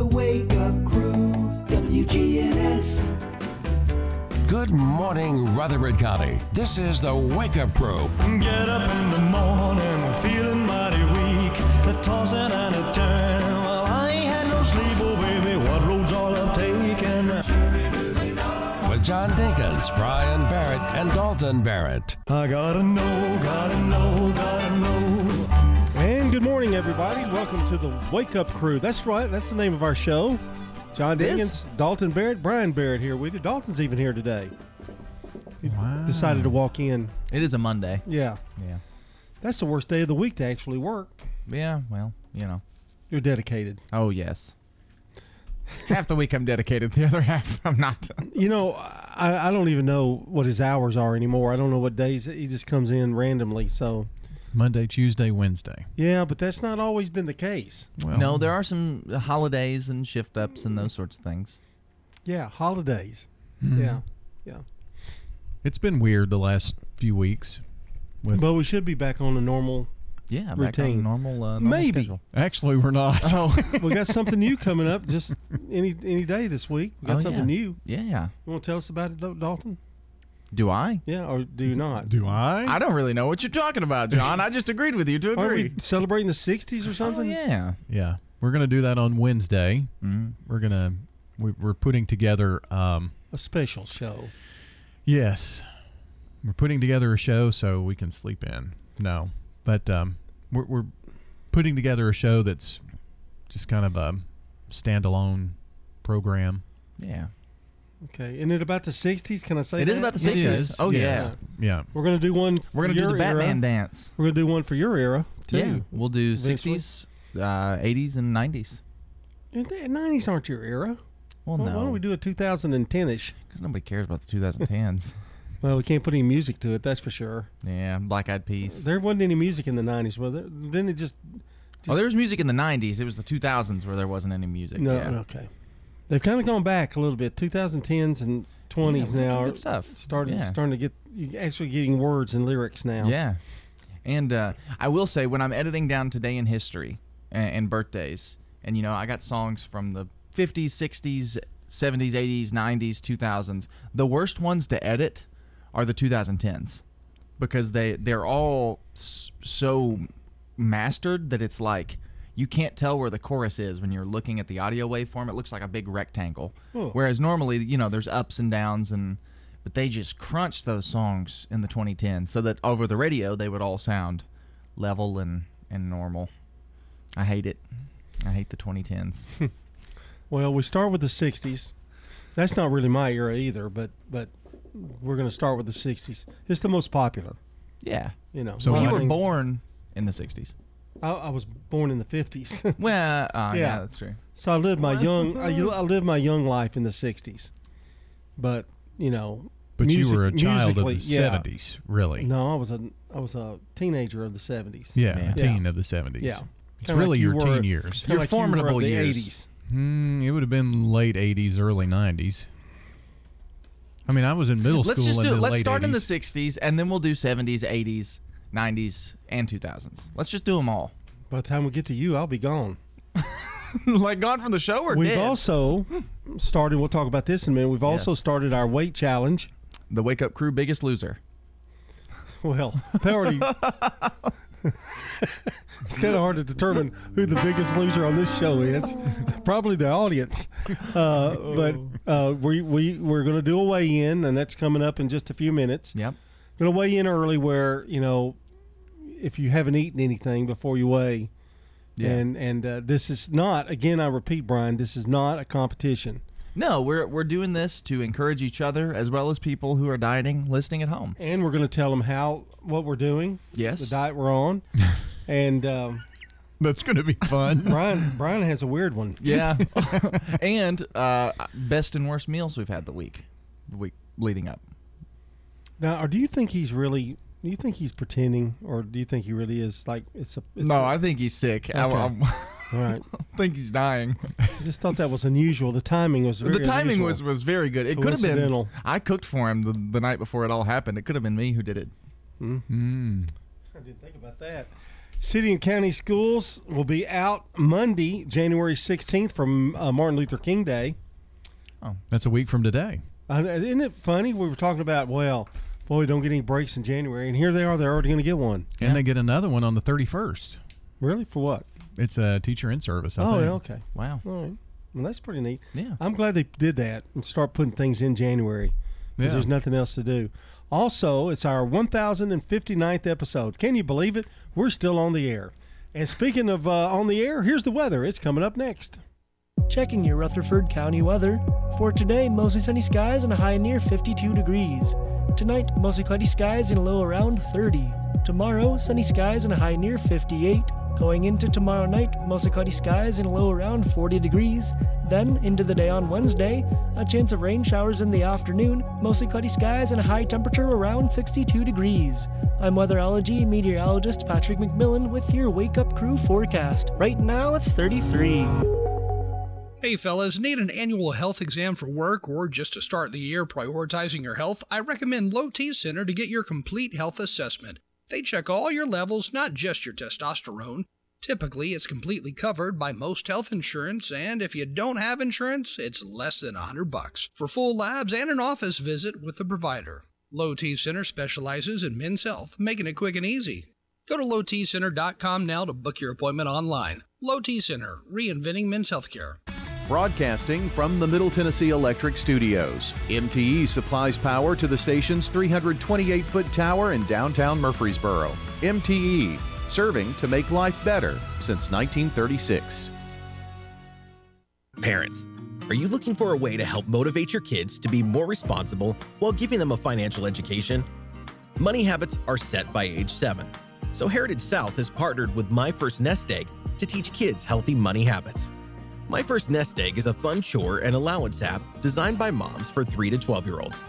The Wake Up Crew, WGNS. Good morning, Rutherford County. This is the Wake Up Crew. Get up in the morning, feeling mighty weak. The tossing and a turn. Well, I ain't had no sleep, oh baby. What roads all I've taken? With John Dinkins, Brian Barrett, and Dalton Barrett. I gotta know, gotta know, gotta know. Morning, everybody. Welcome to the Wake Up Crew. That's right. That's the name of our show. John? Dinkins, Dalton Barrett, Brian Barrett here with you. Dalton's even here today. He decided to walk in. It is a Monday. Yeah. Yeah. That's the worst day of the week to actually work. Yeah, well, you know. You're dedicated. Oh, yes. half the week I'm dedicated, the other half I'm not. You know, I, I don't even know what his hours are anymore. I don't know what days he just comes in randomly. So, Monday, Tuesday, Wednesday. yeah, but that's not always been the case. Well, No, there are some holidays and shift ups and those sorts of things. Yeah, holidays. Mm-hmm. Yeah. Yeah. It's been weird the last few weeks. With But we should be back on the normal. Yeah, back Routine. on normal, uh, normal Maybe. schedule. actually, we're not. Oh, we got something new coming up just any any day this week. We got Oh, something yeah. new. yeah. yeah. You want to tell us about it, Dal- Dalton? Do I? Yeah, or do you not? Do I? I don't really know what you're talking about, John. I just agreed with you to Aren't agree. we celebrating the '60s or Oh, something? yeah. yeah, we're gonna do that on Wednesday. Mm. We're gonna we, we're putting together. Um, A special show. yes, we're putting together a show so we can sleep in. No, but um, we're we're putting together a show that's just kind of a standalone program. Yeah. Okay. Isn't it about the '60s? Can I say It that? is about the It 60s. is, Oh, yes. yeah. We're gonna do one. We're going to do your the Batman era. dance. We're gonna do one for your era too. Yeah. We'll do Eventually. 60s, uh, 80s, and 90s. And the '90s aren't your era. Well, Why- no. Why don't we do a 2010ish? Because nobody cares about the 2010s. Well, we can't put any music to it. That's for sure. yeah, Black Eyed Peas. There wasn't any music in the '90s, was there? Didn't it just? Oh, there was music in the 90s. It was the 2000s where there wasn't any music. No. yeah. Okay. They've kind of gone back a little bit. 2010s and 20s Yeah, now are good stuff. starting Yeah. starting to get actually getting words and lyrics now. Yeah. And uh, I will say, when I'm editing down today in history and, and birthdays, and you know, I got songs from the 50s, 60s, 70s, 80s, 90s, 2000s. The worst ones to edit are the 2010s because they they're all s- so mastered that it's like you can't tell where the chorus is when you're looking at the audio waveform. It looks like a big rectangle. Whereas normally, you know, there's ups and downs and but they just crunched those songs in the 2010s so that over the radio they would all sound level and and normal. I hate it. I hate the 2010s. Well, we start with the '60s. That's not really my era either, but but we're going to start with the '60s. It's the most popular. yeah. You know. So Well, you were born in the 60s. I, I was born in the '50s, Well, uh, yeah. Yeah. that's true. so I lived my young I, I lived my young life in the '60s. But you know, But music- you were a child of the musically, yeah. '70s, really. No, I was a I was a teenager of the '70s. Yeah, Yeah. teen of the '70s. Yeah. It's Kinda really like you your were- teen years. Your like you were of formidable the years. '80s. Mm, it would have been late '80s, early '90s. I mean, I was in middle school. Let's just do it. the Let's late start in the 60s and then we'll do 70s, 80s, 90s, and 2000s. Let's just do them all. By the time we get to you, I'll be gone. like gone from the show or We've dead? also started. We'll talk about this in a minute. We've also Yes. started our weight challenge. the Wake Up Crew biggest loser. Well, they already. it's kind of hard to determine who the biggest loser on this show is. Probably the audience. Uh, but uh, we we we're going to do a weigh in, and that's coming up in just a few minutes. Yep. Going to weigh in early, where you know, if you haven't eaten anything before you weigh. Yeah. And and uh, this is not again. I repeat, Brian. This is not a competition. No, we're we're doing this to encourage each other as well as people who are dieting listening at home. and we're going to tell them how what we're doing, Yes. the diet we're on, and um, That's going to be fun. Brian Brian has a weird one. Yeah. and uh, best and worst meals we've had the week, the week leading up. Now, or do you think he's really? Do you think he's pretending, or do you think he really is like it's a? It's no, a- I think he's sick. I, Okay. I all right. think he's dying. I just thought that was unusual. The timing was very the timing unusual. was was very good. It could have been. I cooked for him the, the night before it all happened. It could have been me who did it. Mm. I didn't think about that. City and county schools will be out Monday, January 16th from uh, Martin Luther King Day. Oh, that's a week from today. Uh, isn't it funny? We were talking about, well, boy, we don't get any breaks in January, and here they are. They're already going to get one. And they get another one on the 31st. Really? For what? It's a teacher in service. I oh, think. yeah, okay. Wow. All right. Well, that's pretty neat. Yeah. I'm glad they did that and start putting things in January because Yeah. there's nothing else to do. Also, it's our 1059th episode. Can you believe it? We're still on the air. And speaking of uh, on the air, here's the weather. It's coming up next. Checking your Rutherford County weather. For today, mostly sunny skies and a high near 52 degrees. Tonight, mostly cloudy skies and a low around 30. Tomorrow, sunny skies and a high near 58. Going into tomorrow night, mostly cloudy skies and a low around 40 degrees. Then, into the day on Wednesday, a chance of rain showers in the afternoon, mostly cloudy skies and a high temperature around 62 degrees. I'm weatherology meteorologist Patrick McMillan with your Wake Up Crew forecast. Right now, it's 33. Hey fellas, need an annual health exam for work or just to start the year prioritizing your health? I recommend Low T Center to get your complete health assessment. They check all your levels, not just your testosterone. Typically, it's completely covered by most health insurance, and if you don't have insurance, it's less than a hundred bucks for full labs and an office visit with the provider. Low T Center specializes in men's health, making it quick and easy. Go to lowtcenter.com now to book your appointment online. Low T Center, reinventing men's healthcare. Broadcasting from the Middle Tennessee Electric Studios, MTE supplies power to the station's 328 foot tower in downtown Murfreesboro. MTE, serving to make life better since 1936. Parents, are you looking for a way to help motivate your kids to be more responsible while giving them a financial education? Money habits are set by age 7. So Heritage South has partnered with My First Nest Egg to teach kids healthy money habits. My First Nest Egg is a fun chore and allowance app designed by moms for 3 to 12 year olds.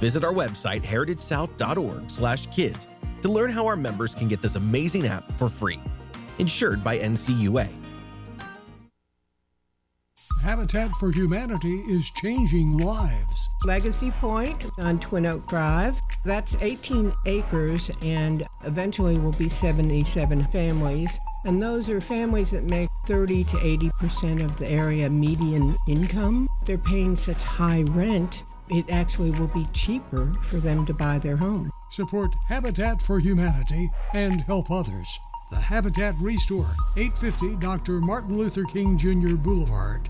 Visit our website heritagesouth.org/kids to learn how our members can get this amazing app for free. Insured by NCUA. Habitat for Humanity is changing lives. Legacy Point on Twin Oak Drive. That's 18 acres and eventually will be 77 families. And those are families that make 30 to 80% of the area median income. They're paying such high rent, it actually will be cheaper for them to buy their home. Support Habitat for Humanity and help others. The Habitat Restore, 850 Dr. Martin Luther King Jr. Boulevard.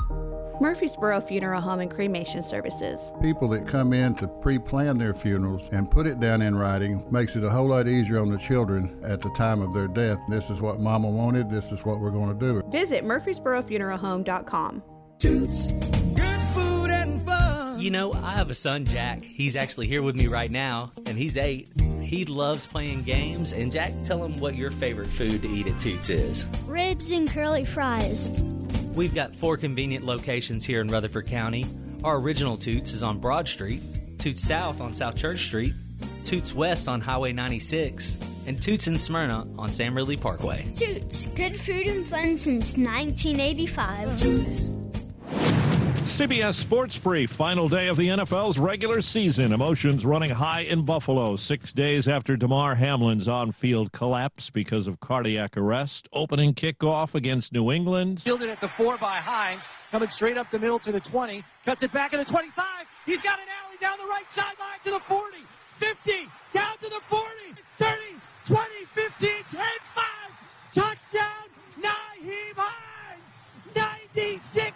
Murfreesboro Funeral Home and Cremation Services. People that come in to pre plan their funerals and put it down in writing makes it a whole lot easier on the children at the time of their death. This is what mama wanted, this is what we're going to do. Visit murfreesborofuneralhome.com. Toots. Good food and fun. You know, I have a son, Jack. He's actually here with me right now, and he's eight. He loves playing games. And Jack, tell him what your favorite food to eat at Toots is. Ribs and curly fries. We've got four convenient locations here in Rutherford County. Our original Toots is on Broad Street, Toots South on South Church Street, Toots West on Highway 96, and Toots in Smyrna on Sam Ridley Parkway. Toots, good food and fun since 1985. CBS Sports Brief, final day of the NFL's regular season. Emotions running high in Buffalo. Six days after Damar Hamlin's on field collapse because of cardiac arrest. Opening kickoff against New England. Fielded at the four by Hines, coming straight up the middle to the 20, cuts it back at the 25. He's got an alley down the right sideline to the 40, 50, down to the 40, 30, 20, 15, 10, 5. Touchdown, Nyheim Hines, 96 yards.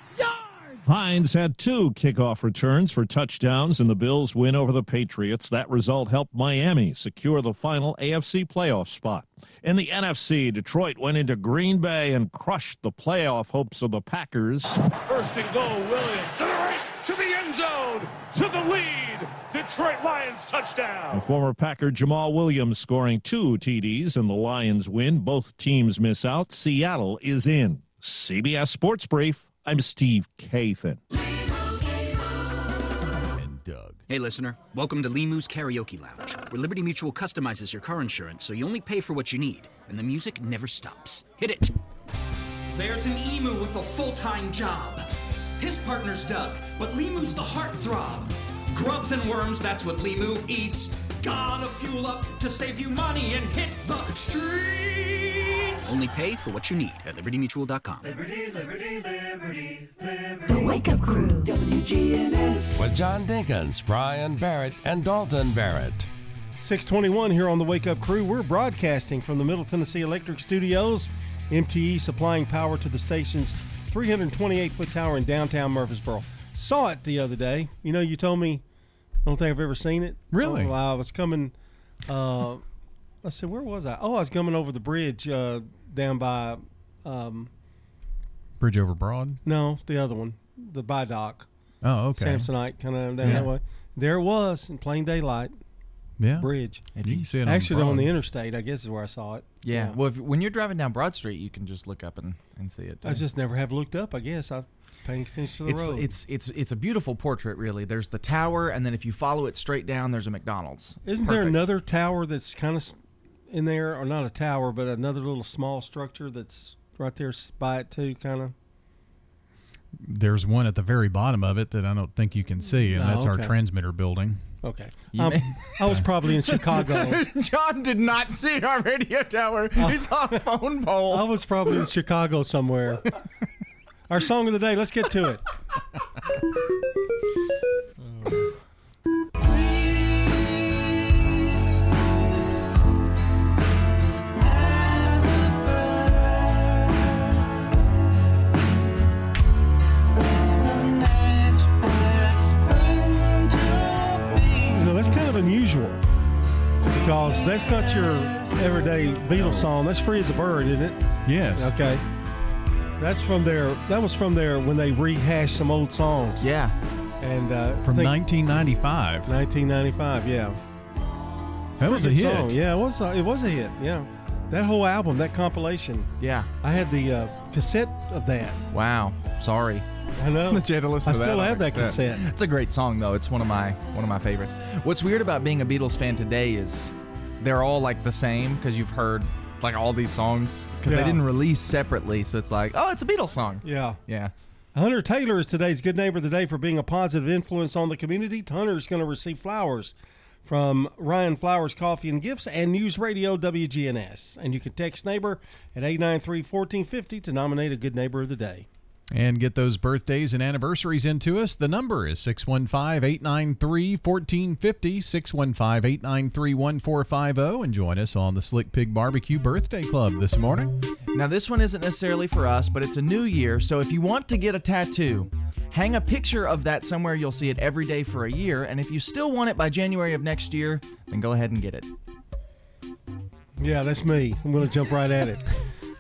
Hines had two kickoff returns for touchdowns in the Bills' win over the Patriots. That result helped Miami secure the final AFC playoff spot. In the NFC, Detroit went into Green Bay and crushed the playoff hopes of the Packers. First and goal, Williams to the right, to the end zone, to the lead. Detroit Lions touchdown. And former Packer Jamaal Williams scoring two TDs in the Lions win. Both teams miss out. Seattle is in. CBS Sports Brief. I'm Steve Kathan. And Doug. Hey, listener. Welcome to Limu's Karaoke Lounge, where Liberty Mutual customizes your car insurance so you only pay for what you need, and the music never stops. Hit it! There's an emu with a full time job. His partner's Doug, but Limu's the heartthrob. Grubs and worms, that's what Limu eats. Gotta fuel up to save you money and hit the streets. Only pay for what you need at libertymutual.com. Liberty, liberty, liberty, liberty. The Wake Up Crew, WGNS. With John Dinkins, Brian Barrett, and Dalton Barrett. 621 here on the Wake Up Crew. We're broadcasting from the Middle Tennessee Electric Studios. MTE supplying power to the station's 328 foot tower in downtown Murfreesboro. Saw it the other day. You know, you told me, I don't think I've ever seen it. Really? Oh, I was coming, uh, I said, where was I? Oh, I was coming over the bridge uh, down by, um, Bridge over Broad. no, the other one, the by dock. Oh, okay. Samsonite, kind of down Yeah. that way. There it was in plain daylight. Yeah. Bridge. If you you- can see it Actually, on on the interstate, I guess is where I saw it. Yeah. Well, if, when you're driving down Broad Street, you can just look up and, and see it. I just never have looked up. I guess I paying attention to the it's road. it's it's it's a beautiful portrait, really. There's the tower, and then if you follow it straight down, there's a McDonald's. Isn't there another tower that's kind of in there, or not a tower, but another little small structure that's right there s- by it too, kind of? There's one at the very bottom of it that I don't think you can see, and Oh, that's our transmitter building. Okay. Um, I was probably in Chicago. John did not see our radio tower. He saw a phone pole. I was probably in Chicago somewhere. Our song of the day. Let's get to it. You know, that's kind of unusual because that's not your everyday Beatles song. That's "Free as a Bird," isn't it? Yes. Okay. That's from their. That was from their when they rehashed some old songs. Yeah. And uh, From think 1995. 1995. Yeah. That was a hit. song. Yeah, it was. A, it was a hit. Yeah. That whole album, that compilation. Yeah. I had the uh, cassette of that. Wow. Sorry. I know. that you had to listen I to that. still have that cassette. It's a great song though. It's one of my one of my favorites. What's weird about being a Beatles fan today is they're all like the same because you've heard like all these songs because Yeah. they didn't release separately. So it's like, oh, it's a Beatles song. Yeah. Yeah. Hunter Taylor is today's Good Neighbor of the Day for being a positive influence on the community. Hunter's going to receive flowers from Ryan Flowers Coffee and Gifts and News Radio WGNS. And you can text neighbor at 893 1450 to nominate a Good Neighbor of the Day. And get those birthdays and anniversaries into us. The number is 615 893 1450, 615 893 1450. And join us on the Slick Pig Barbecue Birthday Club this morning. Now, this one isn't necessarily for us, but it's a new year. So if you want to get a tattoo, hang a picture of that somewhere. You'll see it every day for a year. And if you still want it by January of next year, then go ahead and get it. Yeah, that's me. I'm going to jump right at it.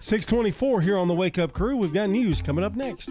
624 here on the Wake Up Crew. We've got news coming up next.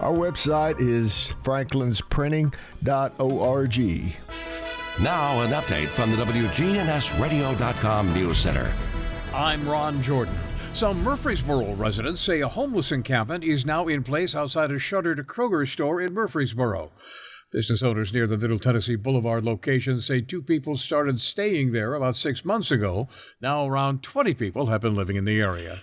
Our website is franklinsprinting.org. Now, an update from the WGNSradio.com News Center. I'm Ron Jordan. Some Murfreesboro residents say a homeless encampment is now in place outside a shuttered Kroger store in Murfreesboro. Business owners near the Middle Tennessee Boulevard location say two people started staying there about six months ago. Now, around 20 people have been living in the area.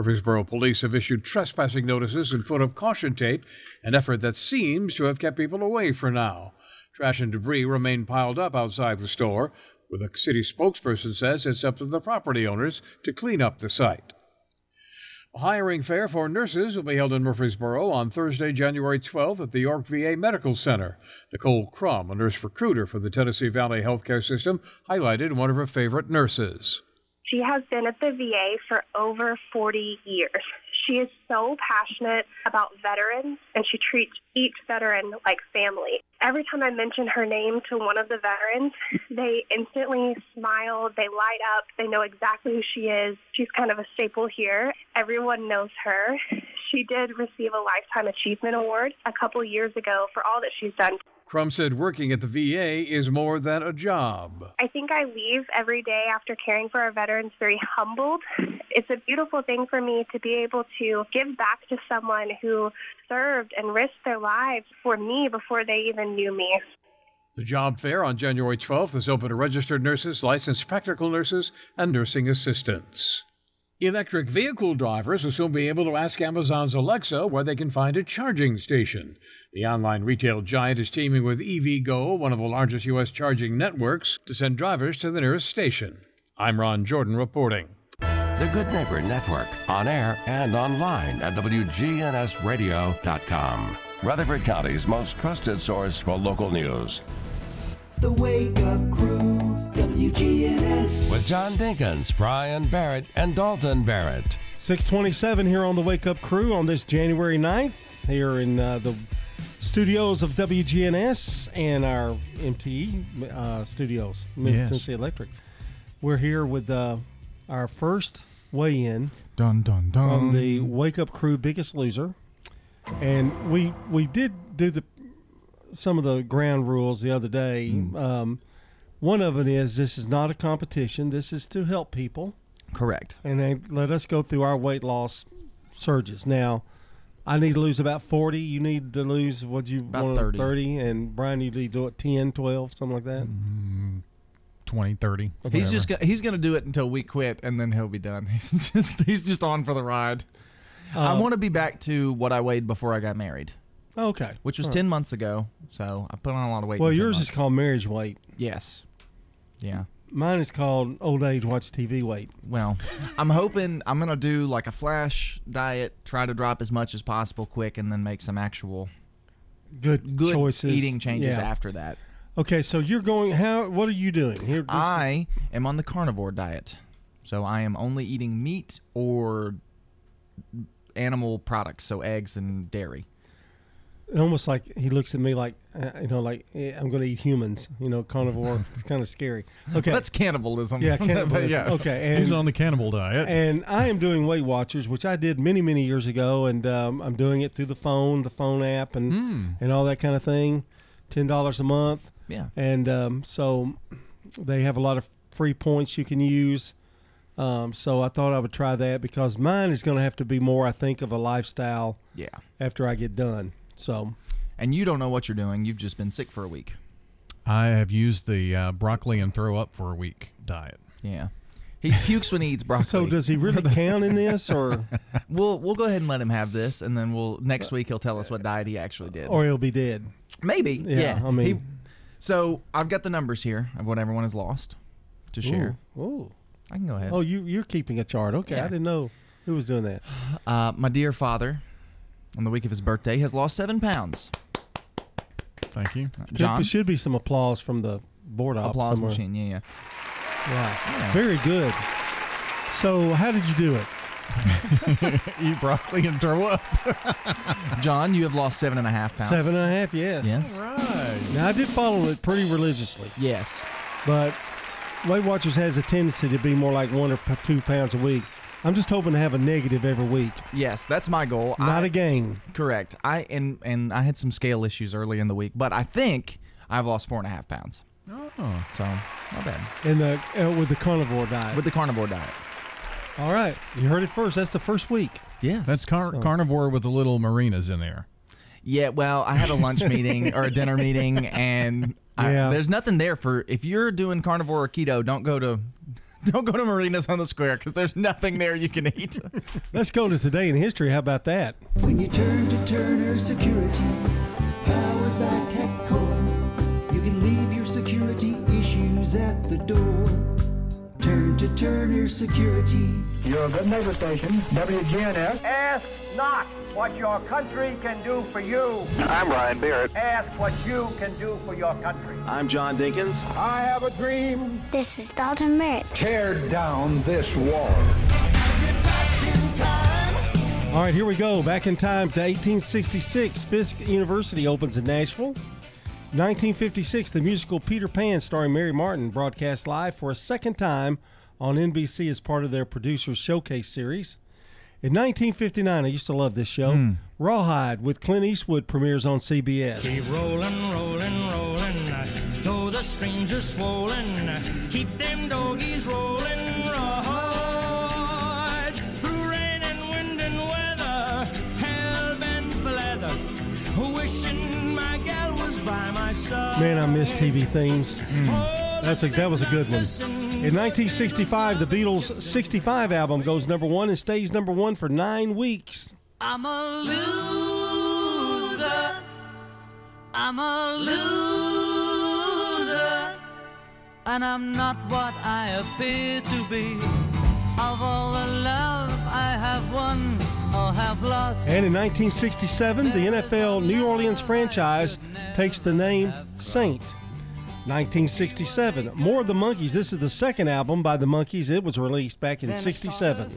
Murfreesboro police have issued trespassing notices and put up caution tape, an effort that seems to have kept people away for now. Trash and debris remain piled up outside the store, where the city spokesperson says it's up to the property owners to clean up the site. A hiring fair for nurses will be held in Murfreesboro on Thursday, January 12th at the York VA Medical Center. Nicole Crum, a nurse recruiter for the Tennessee Valley Healthcare System, highlighted one of her favorite nurses. She has been at the VA for over 40 years. She is so passionate about veterans and she treats each veteran like family. Every time I mention her name to one of the veterans, they instantly smile, they light up, they know exactly who she is. She's kind of a staple here. Everyone knows her. She did receive a Lifetime Achievement Award a couple years ago for all that she's done. Crum said working at the VA is more than a job. I think I leave every day after caring for our veterans very humbled. It's a beautiful thing for me to be able to give back to someone who served and risked their lives for me before they even knew me. The job fair on January 12th is open to registered nurses, licensed practical nurses, and nursing assistants. Electric vehicle drivers will soon be able to ask Amazon's Alexa where they can find a charging station. The online retail giant is teaming with EVgo, one of the largest U.S. charging networks, to send drivers to the nearest station. I'm Ron Jordan reporting. The Good Neighbor Network, on air and online at WGNSradio.com. Rutherford County's most trusted source for local news. The Wake Up Crew, WGNS. With John Dinkins, Brian Barrett, and Dalton Barrett. 627 here on the Wake Up Crew on this January 9th here in uh, the studios of WGNS and our MTE uh, studios, Middle Yes. Tennessee Electric. We're here with uh, our first weigh-in Dun dun dun. from the Wake Up Crew Biggest Loser, and we we did do the some of the ground rules the other day. Um, one of it is this is not a competition. This is to help people Correct. and they let us go through our weight loss surges. Now, I need to lose about 40. You need to lose, what you About want, 30. 30. And Brian, you need to do it 10, 12, something like that. 20, 30. He's just gonna, he's gonna do it until we quit, and then he'll be done. He's just he's just on for the ride. I Uh, want to be back to what I weighed before I got married, Okay. which was All right. ten months ago. So I put on a lot of weight. Well, in 10 yours is months. called marriage weight. yes, yeah. Mine is called old age watch TV weight. Well, I'm hoping I'm gonna do like a flash diet, try to drop as much as possible quick, and then make some actual Good, good choices. eating changes Yeah. after that. Okay, so you're going, how, what are you doing? Here, this is- I am on the carnivore diet, so I am only eating meat or animal products, so eggs and dairy. Almost like he looks at me like, uh, you know, like eh, I'm going to eat humans, you know, carnivore. it's kind of scary. Okay. That's cannibalism. Yeah, But cannibalism. yeah. Okay, and He's on the cannibal diet. and I am doing Weight Watchers, which I did many many years ago, and um, I'm doing it through the phone, the phone app, and Hmm. and all that kind of thing. Ten dollars a month. Yeah. And um, so they have a lot of free points you can use. Um, so I thought I would try that because mine is going to have to be more, I think, of a lifestyle. Yeah. After I get done, so And you don't know what you're doing. You've just been sick for a week. I have used the uh, broccoli and throw up for a week diet. Yeah. He pukes when he eats broccoli. so does he really count in this, or We'll we'll go ahead and let him have this, and then we'll next week he'll tell us what diet he actually did. or he'll be dead? Maybe. Yeah, Yeah. I mean- He- so I've got the numbers here of what everyone has lost to share. Ooh, ooh. I can go ahead. Oh, you you're keeping a chart. Okay, I didn't know who was doing that. Uh, my dear father, on the week of his birthday, he has lost seven pounds. Thank you. Uh, John, There should be some applause from the board op applause somewhere. machine. Yeah, yeah. Yeah. Very good. So, how did you do it? Eat broccoli and throw up. John, you have lost seven and a half pounds. Seven and a half, yes. Yes. right. Now, I did follow it pretty religiously, Yes. but Weight Watchers has a tendency to be more like one or two pounds a week. I'm just hoping to have a negative every week, Yes, that's my goal. not I, a gain. Correct. I and and I had some scale issues early in the week, but I think I've lost four and a half pounds. Oh. So not bad In the uh, with the carnivore diet. with the carnivore diet. All right, you heard it first. That's the first week. Yes. That's car- So- carnivore with the little marinas in there. Yeah, well, I had a lunch meeting or a dinner meeting, and I, Yeah. there's nothing there for if you're doing carnivore or keto. Don't go to don't go to Marina's on the Square because there's nothing there you can eat. Let's go to today in history. How about that? When you turn to Turner Security, powered by TechCore, you can leave your security issues at the door. Turn to Turner Security. Your good neighbor station, WGNS. Ask not what your country can do for you. I'm Brian Barrett. Ask what you can do for your country. I'm John Dinkins. I have a dream. This is Dalton Barrett. Tear down this wall. All right, here we go. Back in time to 1866. Fisk University opens in Nashville. 1956, the musical Peter Pan, starring Mary Martin, broadcast live for a second time on NBC as part of their Producers Showcase series. In 1959, I used to love this show. Hmm. Rawhide with Clint Eastwood premieres on CBS. Keep rolling, rolling, rolling. Though the streams are swollen, keep them doggies rolling. Rawhide through rain and wind and weather, hell bent for leather. Wishing my gal was by my side. Man, I miss TV themes. Mm. Mm. That's a, that was a good one. In 1965, the Beatles' 65 album goes number one and stays number one for nine weeks. I'm a loser. I'm a loser. And I'm not what I appear to be. Of all the love I have won or have lost. And in 1967, the NFL New Orleans franchise takes the name Saint. 1967, More of the Monkees. This is the second album by the Monkees. It was released back in 67.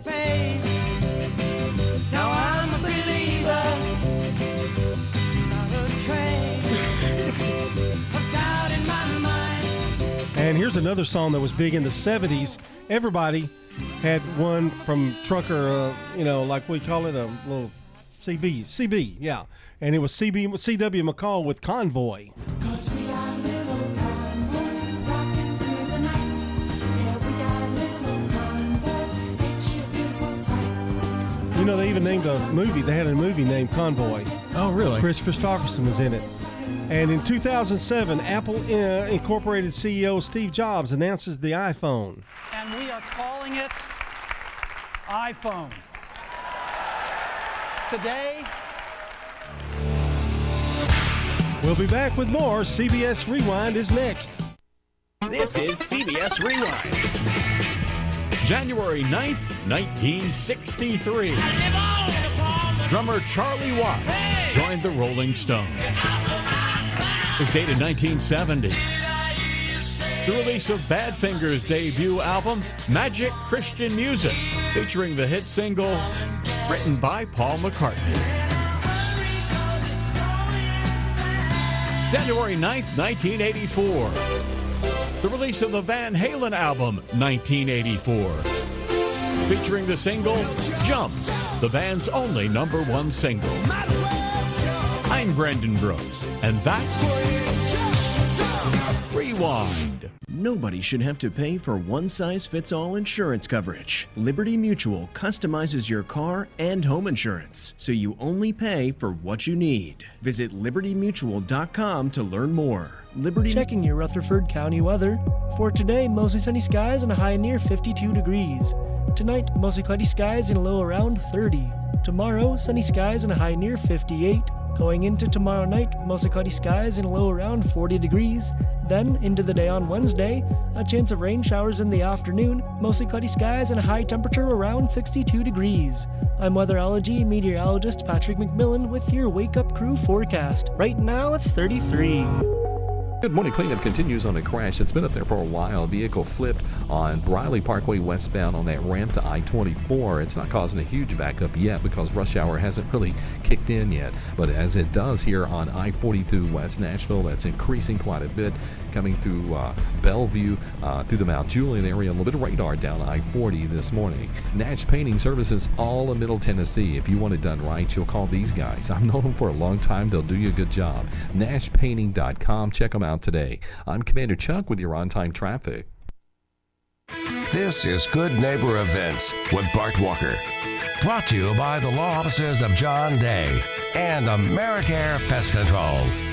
Now I'm a believer. Not a trace of doubt in my mind. And here's another song that was big in the 70s. Everybody had one from Trucker, uh, you know, like we call it a little CB. CB, yeah. And it was CB, CW McCall with Convoy. You know, they even named a movie. They had a movie named Convoy. Oh, really? Kris Kristofferson was in it. And in 2007, Apple uh, Incorporated CEO Steve Jobs announces the iPhone. and we are calling it iPhone. Today, We'll be back with more. CBS Rewind is next. This is CBS Rewind. January 9th, 1963. Drummer Charlie Watts joined the Rolling Stones. Was dated 1970. The release of Badfinger's debut album, Magic Christian Music, featuring the hit single written by Paul McCartney. January 9th, 1984. The release of the Van Halen album, 1984. Featuring the single Jump, the band's only number one single. I'm Brendan Brooks, and that's Rewind. Nobody should have to pay for one size fits all insurance coverage. Liberty Mutual customizes your car and home insurance, so you only pay for what you need. Visit libertymutual.com to learn more. Liberty Checking your Rutherford County weather. For today, mostly sunny skies and a high near 52 degrees. Tonight, mostly cloudy skies and a low around 30. Tomorrow, sunny skies and a high near 58. Going into tomorrow night, mostly cloudy skies and low around 40 degrees. Then, into the day on Wednesday, a chance of rain showers in the afternoon, mostly cloudy skies and a high temperature around 62 degrees. I'm weatherology meteorologist Patrick McMillan with your Wake Up Crew forecast. Right now, it's 33. Good morning. Cleanup continues on a crash that's been up there for a while. A Vehicle flipped on Briley Parkway westbound on that ramp to I 24. It's not causing a huge backup yet because rush hour hasn't really kicked in yet. But as it does here on I 40 through West Nashville, that's increasing quite a bit. Coming through uh, Bellevue, uh, through the Mount Juliet area, a little bit of radar down I 40 this morning. Nash Painting Services, all of Middle Tennessee. If you want it done right, you'll call these guys. I've known them for a long time. They'll do you a good job. NashPainting.com. Check them out today. I'm Commander Chuck with your on time traffic. This is Good Neighbor Events with Bart Walker. Brought to you by the law offices of John Day and Americare Pest Control.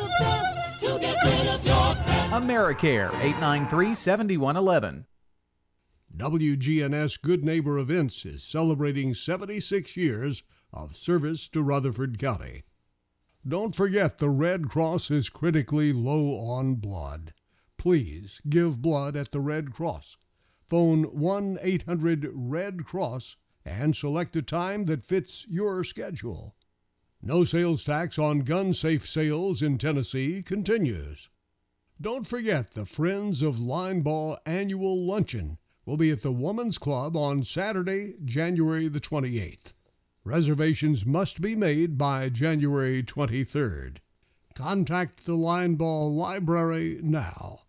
AmeriCare, 893 7111. WGNS Good Neighbor Events is celebrating 76 years of service to Rutherford County. Don't forget the Red Cross is critically low on blood. Please give blood at the Red Cross. Phone 1 800 Red Cross and select a time that fits your schedule. No sales tax on gun safe sales in Tennessee continues. Don't forget the Friends of Linebaugh annual luncheon will be at the Woman's Club on Saturday, January the 28th. Reservations must be made by January 23rd. Contact the Linebaugh Library now.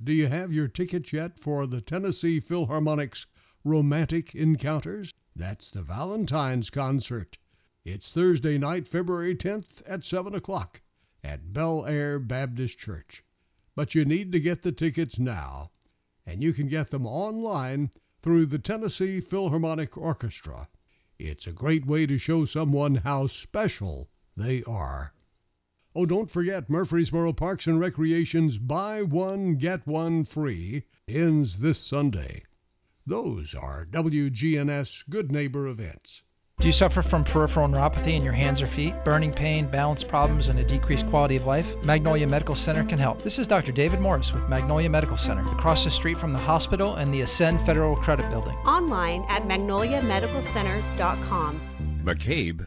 Do you have your tickets yet for the Tennessee Philharmonic's Romantic Encounters? That's the Valentine's concert. It's Thursday night, February 10th at 7 o'clock at Belle Aire Baptist Church. But you need to get the tickets now, and you can get them online through the Tennessee Philharmonic Orchestra. It's a great way to show someone how special they are. Oh, don't forget Murfreesboro Parks and Recreation's Buy One, Get One Free ends this Sunday. Those are WGNS Good Neighbor events. Do you suffer from peripheral neuropathy in your hands or feet, burning pain, balance problems, and a decreased quality of life? Magnolia Medical Center can help. This is Dr. David Morris with Magnolia Medical Center, across the street from the hospital and the Ascend Federal Credit Building. Online at magnoliamedicalcenters.com. McCabe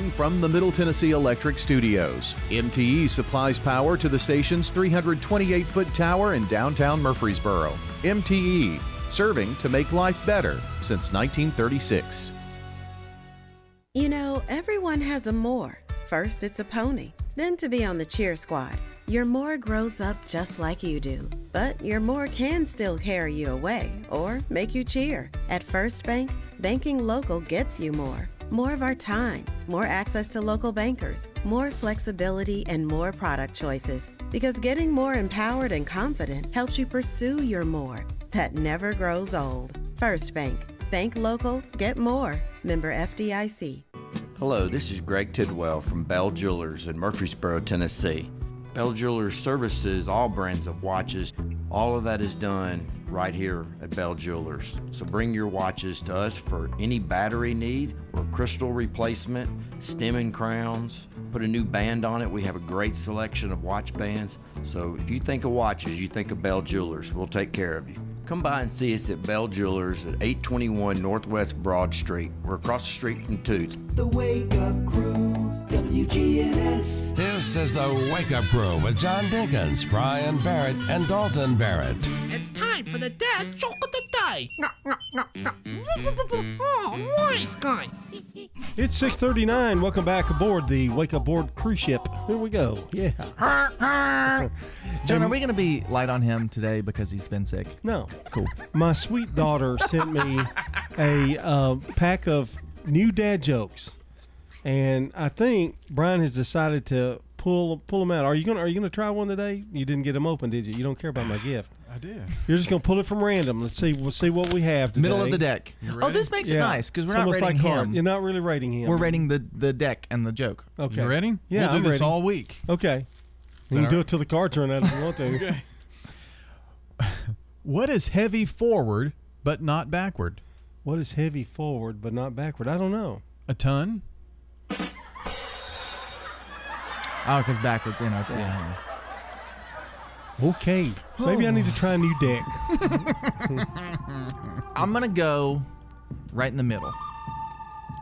from the Middle Tennessee Electric Studios, MTE supplies power to the station's 328 foot tower in downtown Murfreesboro. MTE, serving to make life better since 1936. You know, everyone has a more. First, it's a pony, then to be on the cheer squad. Your more grows up just like you do, but your more can still carry you away or make you cheer. At First Bank, banking local gets you more. More of our time, more access to local bankers, more flexibility, and more product choices. Because getting more empowered and confident helps you pursue your more that never grows old. First Bank. Bank local, get more. Member FDIC. Hello, this is Greg Tidwell from Bell Jewelers in Murfreesboro, Tennessee. Bell Jewelers services all brands of watches. All of that is done right here at Bell Jewelers. So bring your watches to us for any battery need or crystal replacement, stem and crowns. Put a new band on it. We have a great selection of watch bands. So if you think of watches, you think of Bell Jewelers. We'll take care of you. Come by and see us at Bell Jewelers at 821 Northwest Broad Street. We're across the street from Toots. The Wake Up Crew, WGNS. This is the Wake Up Crew with John Dinkins, Brian Barrett, and Dalton Barrett. It's time for the dad joke of the day. Oh, nice guy. It's 6:39. Welcome back aboard the Wake Up Board cruise ship. Here we go. Yeah. John, are we going to be light on him today because he's been sick? No. Cool. My sweet daughter sent me a uh, pack of new dad jokes, and I think Brian has decided to pull pull them out. Are you gonna Are you gonna try one today? You didn't get them open, did you? You don't care about my gift. I did. You're just gonna pull it from random. Let's see. We'll see what we have. Today. Middle of the deck. Oh, this makes it Yeah. nice because we're It's not almost rating like hard. him. You're not really rating him. We're rating the the deck and the joke. Okay. You ready? Yeah, We'll do I'm this ready. all week. Okay. that You can all do right? it till the cards run out if you want to. Okay. What is heavy forward but not backward? What is heavy forward but not backward? I don't know. A ton? Oh, because backwards, you know. Yeah. Okay. Maybe I need to try a new deck. I'm gonna go right in the middle.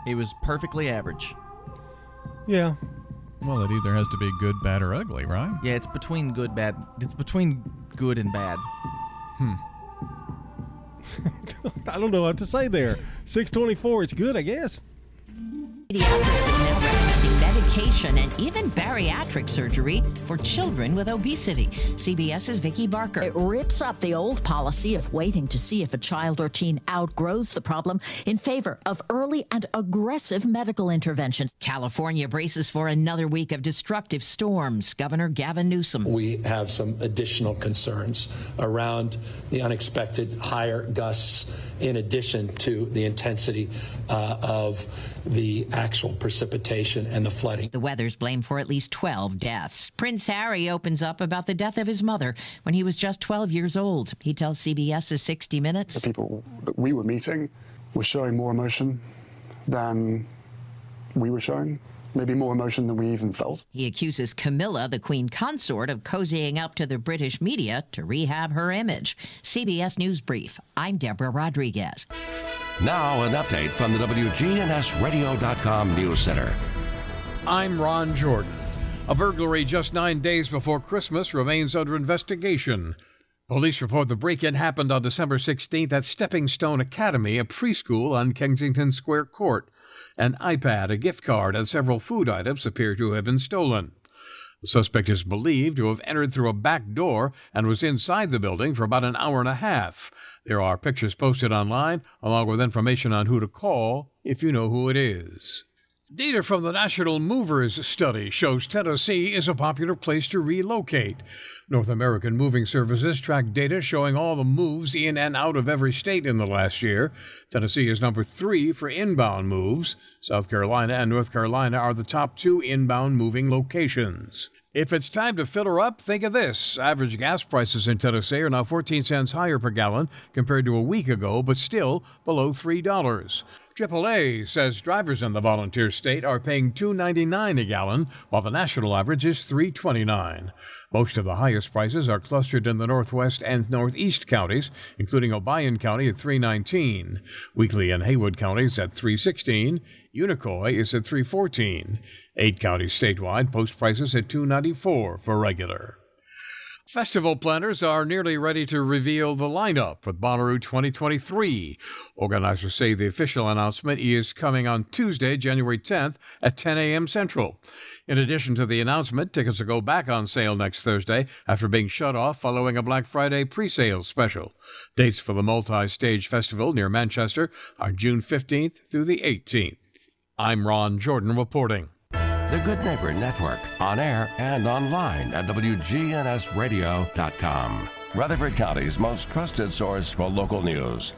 It was perfectly average. Yeah. Well, it either has to be good, bad, or ugly, right? Yeah, it's between good, bad. It's between good and bad. Hmm. I don't know what to say there. 624. It's good, I guess. Is now recommending medication, and even bariatric surgery for children with obesity. CBS's Vicki Barker. It rips up the old policy of waiting to see if a child or teen outgrows the problem in favor of early and aggressive medical interventions. California braces for another week of destructive storms. Governor Gavin Newsom. We have some additional concerns around the unexpected higher gusts in addition to the intensity uh, of the actual precipitation and the flooding. The weather's blamed for at least 12 deaths. Prince Harry opens up about the death of his mother when he was just 12 years old. He tells CBS's 60 Minutes. The people that we were meeting were showing more emotion than we were showing maybe more emotion than we even felt. He accuses Camilla, the Queen consort, of cozying up to the British media to rehab her image. CBS News Brief. I'm Deborah Rodriguez. Now, an update from the WGNSradio.com News Center. I'm Ron Jordan. A burglary just nine days before Christmas remains under investigation. Police report the break in happened on December 16th at Stepping Stone Academy, a preschool on Kensington Square Court. An iPad, a gift card, and several food items appear to have been stolen. The suspect is believed to have entered through a back door and was inside the building for about an hour and a half. There are pictures posted online, along with information on who to call if you know who it is. Data from the National Movers Study shows Tennessee is a popular place to relocate. North American Moving Services track data showing all the moves in and out of every state in the last year. Tennessee is number three for inbound moves. South Carolina and North Carolina are the top two inbound moving locations. If it's time to fill her up, think of this. Average gas prices in Tennessee are now 14 cents higher per gallon compared to a week ago, but still below $3. AAA says drivers in the volunteer state are paying $2.99 a gallon, while the national average is $3.29. Most of the highest prices are clustered in the northwest and northeast counties, including Obion County at 319, Weakley and Haywood counties at 316, Unicoi is at 314. Eight counties statewide post prices at 294 for regular. Festival planners are nearly ready to reveal the lineup for Bonnaroo 2023. Organizers say the official announcement is coming on Tuesday, January 10th at 10 a.m. Central. In addition to the announcement, tickets will go back on sale next Thursday after being shut off following a Black Friday pre-sale special. Dates for the multi-stage festival near Manchester are June 15th through the 18th. I'm Ron Jordan reporting. The Good Neighbor Network, on air and online at WGNSradio.com. Rutherford County's most trusted source for local news.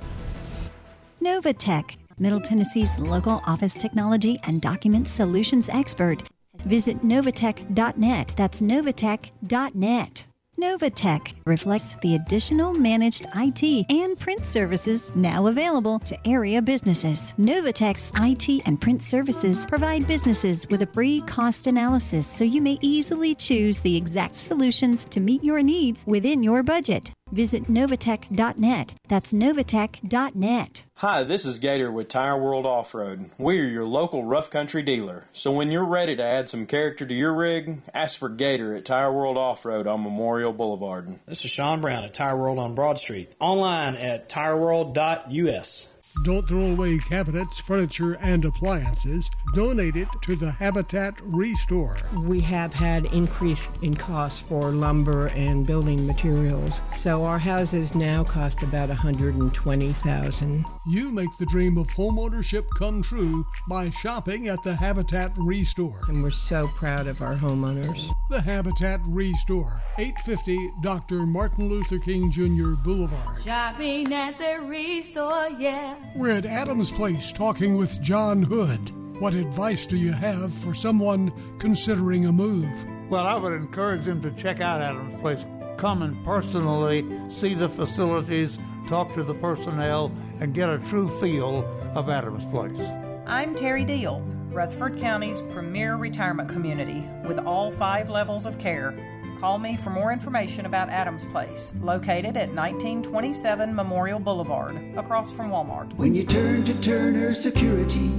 Novatech, Middle Tennessee's local office technology and document solutions expert. Visit novatech.net. That's novatech.net. Novatech reflects the additional managed IT and print services now available to area businesses. Novatech's IT and print services provide businesses with a free cost analysis so you may easily choose the exact solutions to meet your needs within your budget. Visit novatech.net. That's novatech.net. Hi, this is Gator with Tire World Off Road. We are your local rough country dealer. So when you're ready to add some character to your rig, ask for Gator at Tire World Off Road on Memorial Boulevard. This is Sean Brown at Tire World on Broad Street. Online at tireworld.us. Don't throw away cabinets, furniture, and appliances. Donate it to the Habitat Restore. We have had increase in costs for lumber and building materials, so our houses now cost about 120,000. You make the dream of homeownership come true by shopping at the Habitat Restore. And we're so proud of our homeowners. The Habitat Restore, 850 Dr. Martin Luther King Jr. Boulevard. Shopping at the Restore, yeah. We're at Adams Place talking with John Hood. What advice do you have for someone considering a move? Well, I would encourage them to check out Adams Place. Come and personally see the facilities, talk to the personnel, and get a true feel of Adams Place. I'm Terry Deal, Rutherford County's premier retirement community with all five levels of care. Call me for more information about Adams Place, located at 1927 Memorial Boulevard, across from Walmart. When you turn to Turner Security,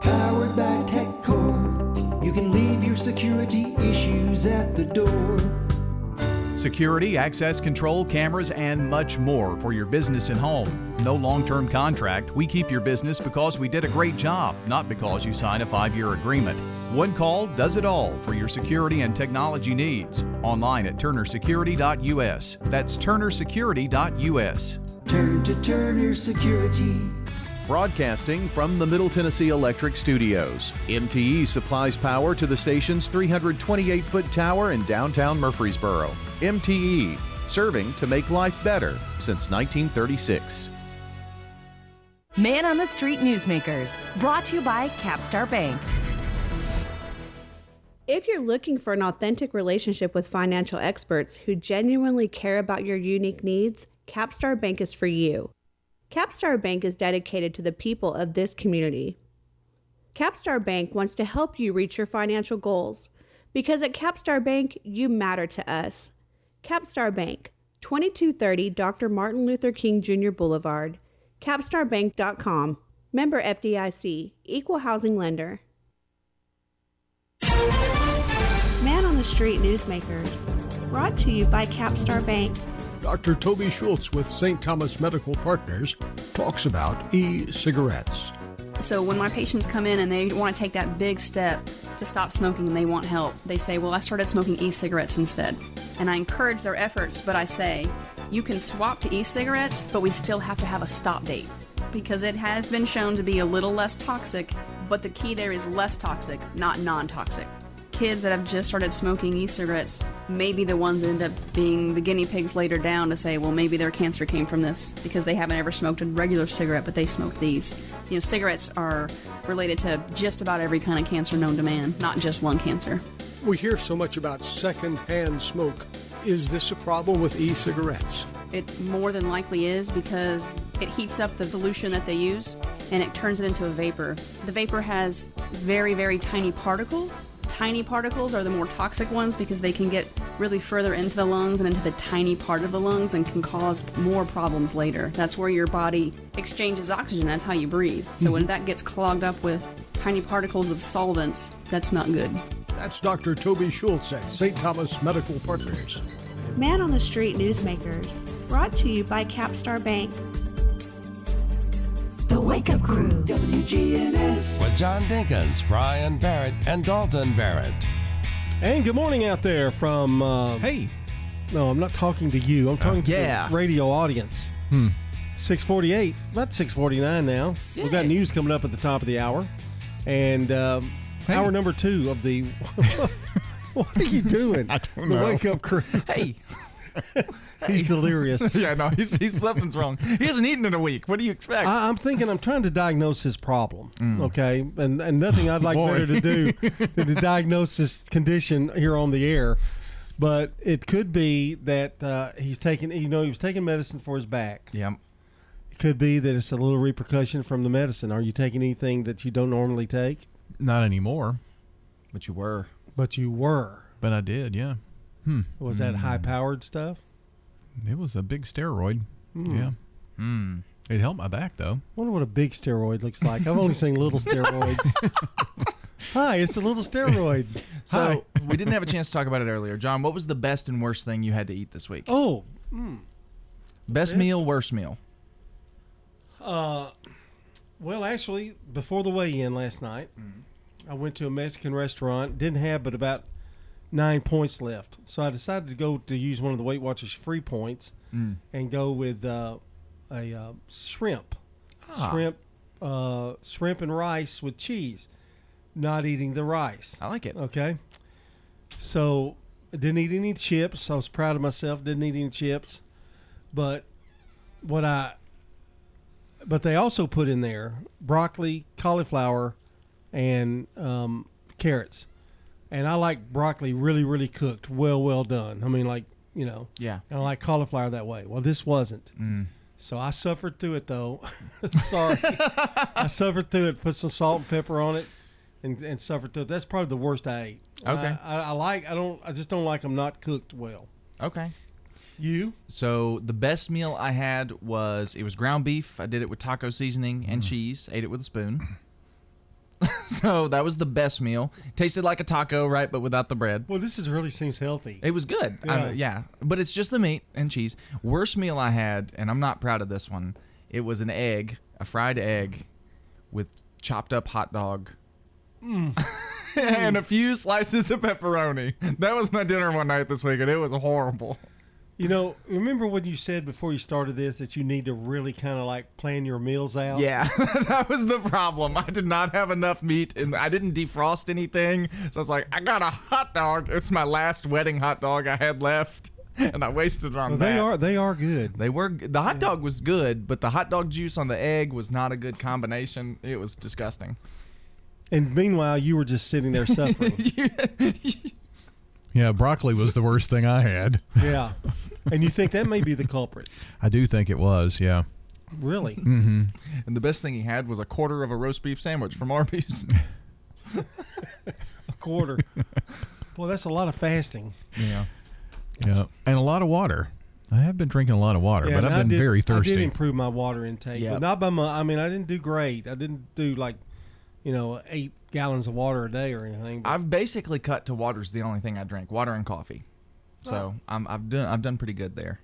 powered by TechCore, you can leave your security issues at the door. Security, access control, cameras, and much more for your business and home. No long term contract. We keep your business because we did a great job, not because you signed a five year agreement. One call does it all for your security and technology needs. Online at turnersecurity.us. That's turnersecurity.us. Turn to Turner Security. Broadcasting from the Middle Tennessee Electric Studios, MTE supplies power to the station's 328 foot tower in downtown Murfreesboro. MTE, serving to make life better since 1936. Man on the Street Newsmakers, brought to you by Capstar Bank. If you're looking for an authentic relationship with financial experts who genuinely care about your unique needs, Capstar Bank is for you. Capstar Bank is dedicated to the people of this community. Capstar Bank wants to help you reach your financial goals because at Capstar Bank, you matter to us. Capstar Bank, 2230 Dr. Martin Luther King Jr. Boulevard, capstarbank.com. Member FDIC, Equal Housing Lender. Man on the Street Newsmakers, brought to you by Capstar Bank. Dr. Toby Schultz with St. Thomas Medical Partners talks about e cigarettes. So, when my patients come in and they want to take that big step to stop smoking and they want help, they say, Well, I started smoking e cigarettes instead. And I encourage their efforts, but I say, You can swap to e cigarettes, but we still have to have a stop date because it has been shown to be a little less toxic, but the key there is less toxic, not non toxic. Kids that have just started smoking e cigarettes may be the ones that end up being the guinea pigs later down to say, well, maybe their cancer came from this because they haven't ever smoked a regular cigarette, but they smoked these. You know, cigarettes are related to just about every kind of cancer known to man, not just lung cancer. We hear so much about secondhand smoke. Is this a problem with e cigarettes? It more than likely is because it heats up the solution that they use and it turns it into a vapor. The vapor has very, very tiny particles. Tiny particles are the more toxic ones because they can get really further into the lungs and into the tiny part of the lungs and can cause more problems later. That's where your body exchanges oxygen, that's how you breathe. So when mm-hmm. that gets clogged up with tiny particles of solvents, that's not good. That's Dr. Toby Schultz at St. Thomas Medical Partners. Man on the Street Newsmakers, brought to you by Capstar Bank. The Wake Up Crew, WGNS. With John Dinkins, Brian Barrett, and Dalton Barrett. And good morning out there from. Uh, hey. No, I'm not talking to you. I'm talking to yeah. the radio audience. Hmm. 648, about 649 now. We've got news coming up at the top of the hour. And um, hour number two of the. what are you doing? I don't the know. Wake Up Crew. Hey. He's delirious. yeah, no, he's, he's something's wrong. He hasn't eaten in a week. What do you expect? I, I'm thinking I'm trying to diagnose his problem. Okay, and and nothing I'd like Boy. better to do than to diagnose this condition here on the air. But it could be that uh, he's taking, you know, he was taking medicine for his back. Yep. It could be that it's a little repercussion from the medicine. Are you taking anything that you don't normally take? Not anymore. But you were. But you were. But I did, yeah. Hmm. Was that high powered stuff? It was a big steroid. Hmm. Yeah. Hmm. It helped my back though. wonder what a big steroid looks like. I've only seen little steroids. Hi, it's a little steroid. So Hi. we didn't have a chance to talk about it earlier. John, what was the best and worst thing you had to eat this week? Oh, mm. best best? meal, worst meal. Uh, well, actually, before the weigh-in last night, I went to a Mexican restaurant. Didn't have but about nine points left, so I decided to go to use one of the Weight Watchers free points Mm. and go with uh, a uh, shrimp, Ah. shrimp, uh, shrimp and rice with cheese. Not eating the rice. I like it. Okay. So I didn't eat any chips. I was proud of myself. Didn't eat any chips, but what I but they also put in there broccoli, cauliflower, and um, carrots. And I like broccoli really, really cooked, well, well done. I mean, like you know, Yeah. And I like cauliflower that way. Well, this wasn't. Mm. So I suffered through it though. Sorry, I suffered through it. Put some salt and pepper on it, and, and suffered through it. That's probably the worst I ate. Okay. I, I, I like. I don't. I just don't like them not cooked well. Okay. You? So the best meal I had was it was ground beef. I did it with taco seasoning and cheese. Ate it with a spoon. so that was the best meal. Tasted like a taco, right, but without the bread. Well, this is really seems healthy. It was good. Yeah. Yeah. yeah. But it's just the meat and cheese. Worst meal I had, and I'm not proud of this one. It was an egg, a fried egg with chopped up hot dog Mm. and a few slices of pepperoni. That was my dinner one night this week, and it was horrible. You know, remember when you said before you started this that you need to really kind of like plan your meals out? Yeah, that was the problem. I did not have enough meat, and I didn't defrost anything. So I was like, I got a hot dog. It's my last wedding hot dog I had left, and I wasted it on Well, that. they are they are good. They were the hot dog was good, but the hot dog juice on the egg was not a good combination. It was disgusting. And meanwhile, you were just sitting there suffering. Yeah, broccoli was the worst thing I had. yeah. And you think that may be the culprit? I do think it was. Yeah. Really? Mm-hmm. And the best thing he had was a quarter of a roast beef sandwich from Arby's. A quarter. well, that's a lot of fasting. Yeah. Yeah, and a lot of water. I have been drinking a lot of water, Yeah, but I've I been did- very thirsty. I did thirsty. improve my water intake, Yep. but not by my. I mean, I didn't do great. I didn't do like, you know, eight gallons of water a day or anything. I've basically cut to water's the only thing I drink, water and coffee. So Oh. I'm, I've done I've done pretty good there.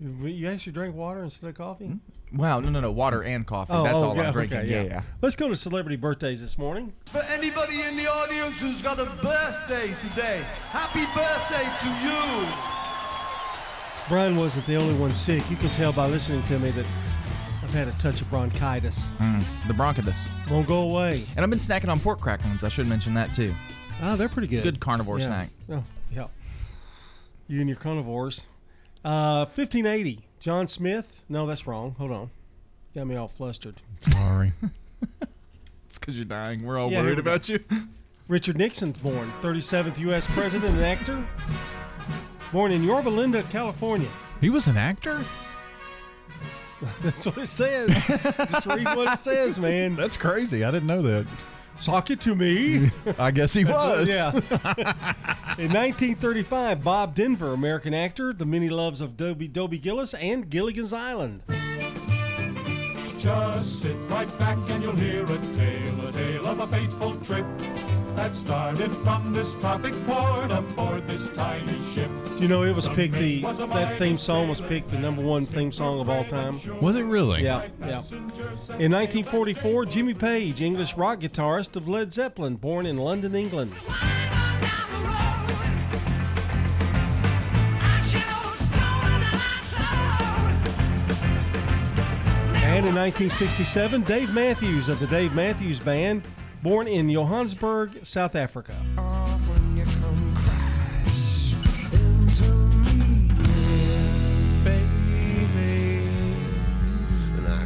you you actually drink water instead of coffee. Hmm? Wow, no, no, no, water and coffee. Oh, That's oh, all yeah, I'm drinking. okay, yeah, yeah. Let's go to celebrity birthdays this morning. For anybody in the audience who's got a birthday today, happy birthday to you. Brian wasn't the only one sick. You can tell by listening to me that I've had a touch of bronchitis. Mm, the bronchitis. Won't go away. And I've been snacking on pork cracklings. I should mention that too. Oh, they're pretty good. Good carnivore Yeah. snack. Oh, yeah. You and your carnivores. Uh, 1580. John Smith. No, that's wrong. Hold on. Got me all flustered. Sorry. It's because you're dying. We're all Yeah, worried about you. Richard Nixon's born. 37th U.S. President and actor. Born in Yorba Linda, California. He was an actor. That's what it says. Just read what it says, man. That's crazy. I didn't know that. Sock it to me. I guess he was. yeah. In 1935, Bob Denver, American actor, the many loves of Dobie, Dobie Gillis and Gilligan's Island. Just sit right back and you'll hear a tale, a tale of a fateful trip that started from this tropic port aboard this tiny ship. Do you know it was picked the that theme song was picked the number one theme song of all time? Was it really? Yeah, yeah. In 1944, Jimmy Page, English rock guitarist of Led Zeppelin, born in London, England. And in 1967, Dave Matthews of the Dave Matthews Band, born in Johannesburg, South Africa.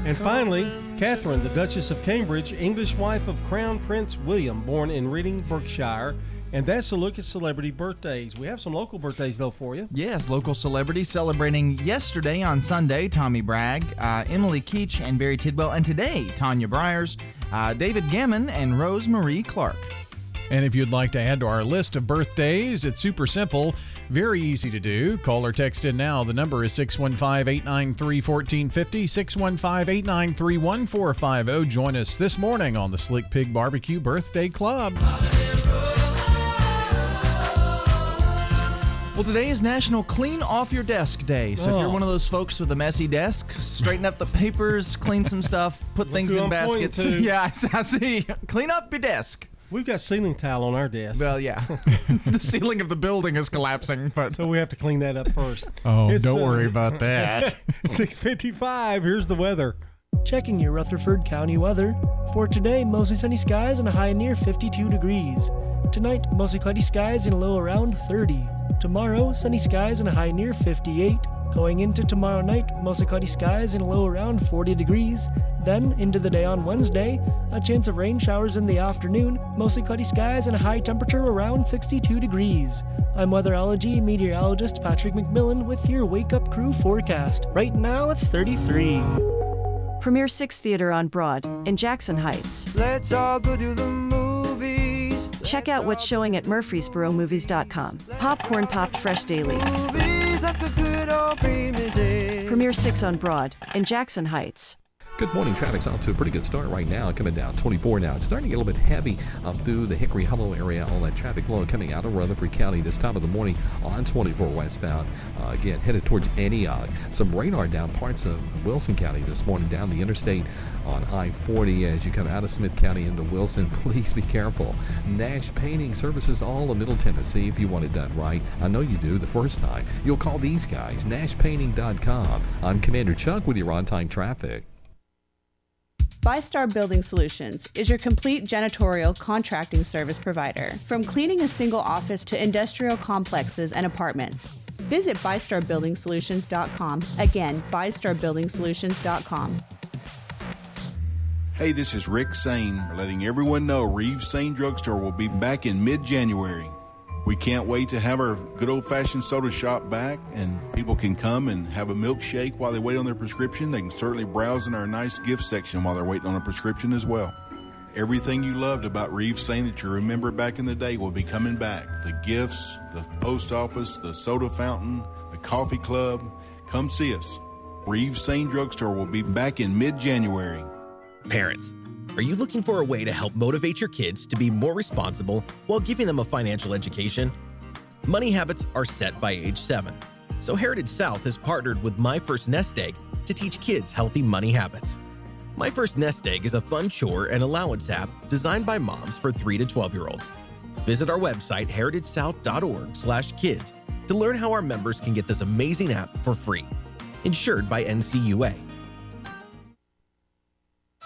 And finally, Catherine, the Duchess of Cambridge, English wife of Crown Prince William, born in Reading, Berkshire. And that's a look at celebrity birthdays. We have some local birthdays, though, for you. Yes, local celebrities celebrating yesterday on Sunday Tommy Bragg, uh, Emily Keach, and Barry Tidwell, and today Tanya Briers, uh, David Gammon, and Rose Marie Clark. And if you'd like to add to our list of birthdays, it's super simple, very easy to do. Call or text in now. The number is 615 893 1450, 615 893 1450. Join us this morning on the Slick Pig Barbecue Birthday Club. Well, today is National Clean Off Your Desk Day. So if you're Oh. one of those folks with a messy desk, straighten up the papers, clean some stuff, put things who in I'm pointing baskets. to. Yeah, I s- I see. Clean up your desk. We've got ceiling tile on our desk. Well, yeah. the ceiling of the building is collapsing, but So we have to clean that up first. Oh, It's, don't uh, worry about that. 655. Here's the weather. Checking your Rutherford County weather. For today, mostly sunny skies and a high near 52 degrees. Tonight, mostly cloudy skies and a low around 30. Tomorrow, sunny skies and a high near 58. Going into tomorrow night, mostly cloudy skies and a low around 40 degrees. Then, into the day on Wednesday, a chance of rain showers in the afternoon, mostly cloudy skies and a high temperature around 62 degrees. I'm weatherology meteorologist Patrick McMillan with your Wake Up Crew forecast. Right now, it's 33. Premier Six Theater on Broad in Jackson Heights. Let's all go to the movies. Check out what's showing at murfreesboromovies.com. Popcorn popped fresh daily. Movies like the good old famous days. Premier Six on Broad in Jackson Heights. Good morning. Traffic's off to a pretty good start right now, coming down 24 now. It's starting to get a little bit heavy up through the Hickory Hollow area. All that traffic flow coming out of Rutherford County this time of the morning on 24 westbound. Uh, again, headed towards Antioch. Some radar down parts of Wilson County this morning down the interstate on I 40 as you come out of Smith County into Wilson. Please be careful. Nash Painting services all of Middle Tennessee if you want it done right. I know you do the first time. You'll call these guys, nashpainting.com. I'm Commander Chuck with your on time traffic. ByStar Building Solutions is your complete janitorial contracting service provider. From cleaning a single office to industrial complexes and apartments. Visit ByStarBuildingSolutions.com. Again, ByStarBuildingSolutions.com. Hey, this is Rick Sain, letting everyone know Reeves-Sain Drugstore will be back in mid January. We can't wait to have our good old fashioned soda shop back, and people can come and have a milkshake while they wait on their prescription. They can certainly browse in our nice gift section while they're waiting on a prescription as well. Everything you loved about Reeves-Sain that you remember back in the day will be coming back. The gifts, the post office, the soda fountain, the coffee club. Come see us. Reeves-Sain Drugstore will be back in mid January. Parents, are you looking for a way to help motivate your kids to be more responsible while giving them a financial education? Money habits are set by age 7. So Heritage South has partnered with My First Nest Egg to teach kids healthy money habits. My First Nest Egg is a fun chore and allowance app designed by moms for 3 to 12 year olds. Visit our website heritagesouth.org/kids to learn how our members can get this amazing app for free. Insured by NCUA.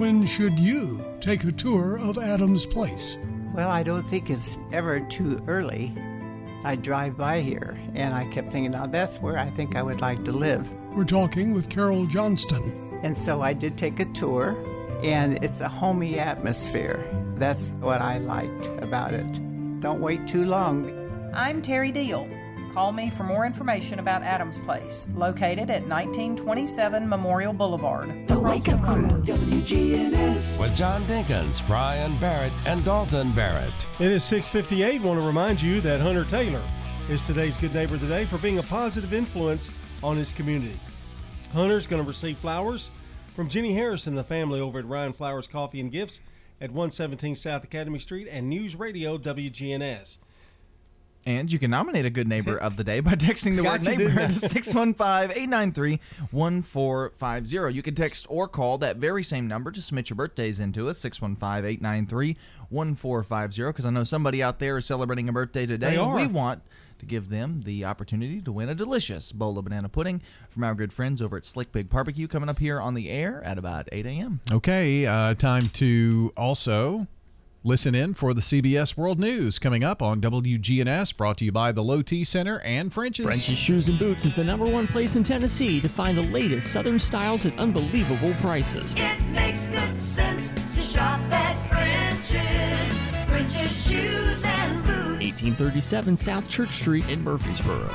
When should you take a tour of Adams Place? Well, I don't think it's ever too early. I drive by here and I kept thinking, now that's where I think I would like to live. We're talking with Carol Johnston. And so I did take a tour, and it's a homey atmosphere. That's what I liked about it. Don't wait too long. I'm Terry Deal. Call me for more information about Adams Place, located at 1927 Memorial Boulevard. The Wake Up Crew, WGNS. With John Dinkins, Brian Barrett, and Dalton Barrett. It is 658. I Want to remind you that Hunter Taylor is today's Good Neighbor of the Day for being a positive influence on his community. Hunter's going to receive flowers from Jenny Harris and the family over at Ryan Flowers Coffee and Gifts at 117 South Academy Street and News Radio WGNS. And you can nominate a good neighbor of the day by texting the word neighbor to 615 893 1450. You can text or call that very same number to submit your birthdays into us 615 893 1450 because I know somebody out there is celebrating a birthday today. They and We want to give them the opportunity to win a delicious bowl of banana pudding from our good friends over at Slick Pig Barbecue coming up here on the air at about 8 a.m. Okay, uh, time to also listen in for the CBS World News coming up on WGNS, brought to you by the Low T Center and French's. French's Shoes and Boots is the number one place in Tennessee to find the latest Southern styles at unbelievable prices. It makes good sense to shop at French's. French's Shoes and Boots. 1837 South Church Street in Murfreesboro.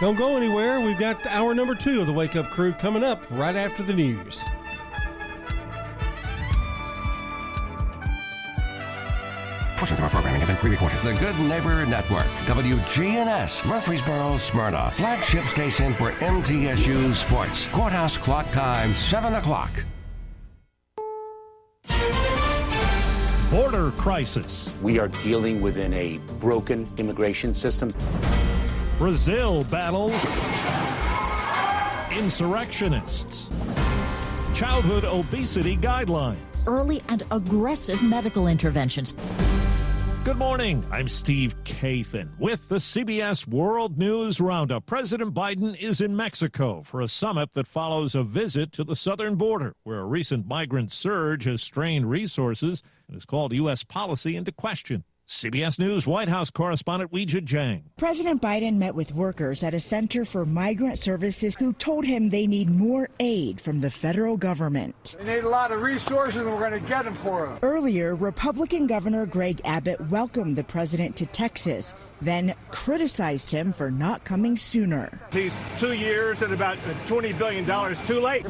Don't go anywhere. We've got hour number two of the Wake Up Crew coming up right after the news. Portions of our programming have been pre-recorded. The Good Neighbor Network, WGNS, Murfreesboro, Smyrna, flagship station for MTSU Sports. Courthouse clock time, 7 o'clock. Border crisis. We are dealing within a broken immigration system. Brazil battles insurrectionists. Childhood obesity guidelines. Early and aggressive medical interventions. Good morning. I'm Steve Kathan with the CBS World News Roundup. President Biden is in Mexico for a summit that follows a visit to the southern border, where a recent migrant surge has strained resources and has called U.S. policy into question. CBS News White House correspondent Weijia Jiang. President Biden met with workers at a center for migrant services who told him they need more aid from the federal government. They need a lot of resources, and we're going to get them for them. Earlier, Republican Governor Greg Abbott welcomed the president to Texas, then criticized him for not coming sooner. He's two years and about $20 billion too late.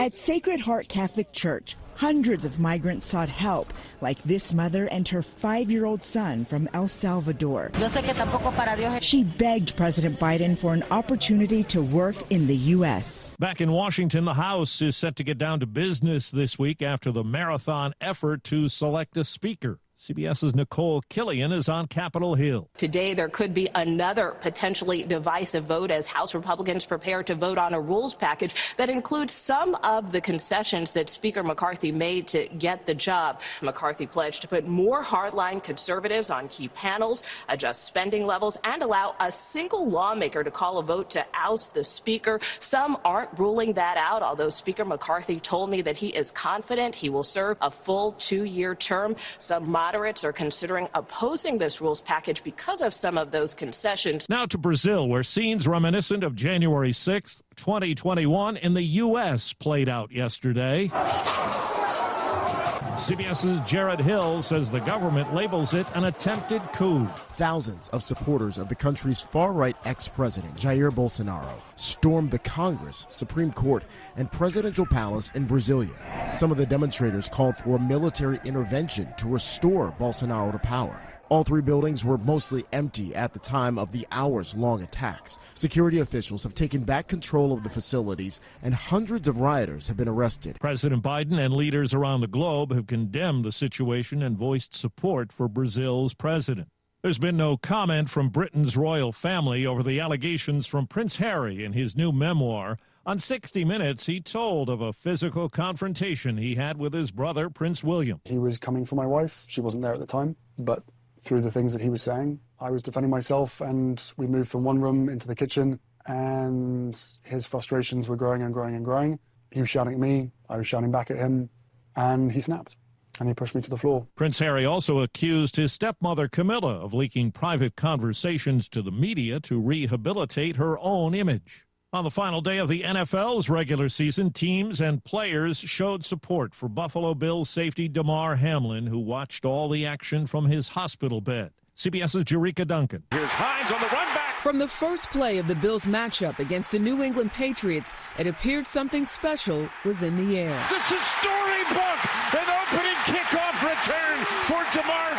At Sacred Heart Catholic Church, Hundreds of migrants sought help, like this mother and her five year old son from El Salvador. She begged President Biden for an opportunity to work in the U.S. Back in Washington, the House is set to get down to business this week after the marathon effort to select a speaker. CBS's Nicole Killian is on Capitol Hill. Today, there could be another potentially divisive vote as House Republicans prepare to vote on a rules package that includes some of the concessions that Speaker McCarthy made to get the job. McCarthy pledged to put more hardline conservatives on key panels, adjust spending levels, and allow a single lawmaker to call a vote to oust the Speaker. Some aren't ruling that out, although Speaker McCarthy told me that he is confident he will serve a full two year term. Some moderates are considering opposing this rules package because of some of those concessions. Now to Brazil, where scenes reminiscent of January 6th, 2021 in the U.S. played out yesterday. CBS's Jared Hill says the government labels it an attempted coup. Thousands of supporters of the country's far right ex president, Jair Bolsonaro, stormed the Congress, Supreme Court, and presidential palace in Brasilia. Some of the demonstrators called for a military intervention to restore Bolsonaro to power. All three buildings were mostly empty at the time of the hours long attacks. Security officials have taken back control of the facilities, and hundreds of rioters have been arrested. President Biden and leaders around the globe have condemned the situation and voiced support for Brazil's president. There's been no comment from Britain's royal family over the allegations from Prince Harry in his new memoir. On 60 Minutes, he told of a physical confrontation he had with his brother, Prince William. He was coming for my wife. She wasn't there at the time, but through the things that he was saying. I was defending myself, and we moved from one room into the kitchen, and his frustrations were growing and growing and growing. He was shouting at me, I was shouting back at him, and he snapped. And he pushed me to the floor. Prince Harry also accused his stepmother Camilla of leaking private conversations to the media to rehabilitate her own image. On the final day of the NFL's regular season, teams and players showed support for Buffalo Bills safety Damar Hamlin, who watched all the action from his hospital bed. CBS's Jerika Duncan. Here's Hines on the run back. From the first play of the Bills matchup against the New England Patriots, it appeared something special was in the air. This is storybook, an opening kickoff return for Damar Hamlin.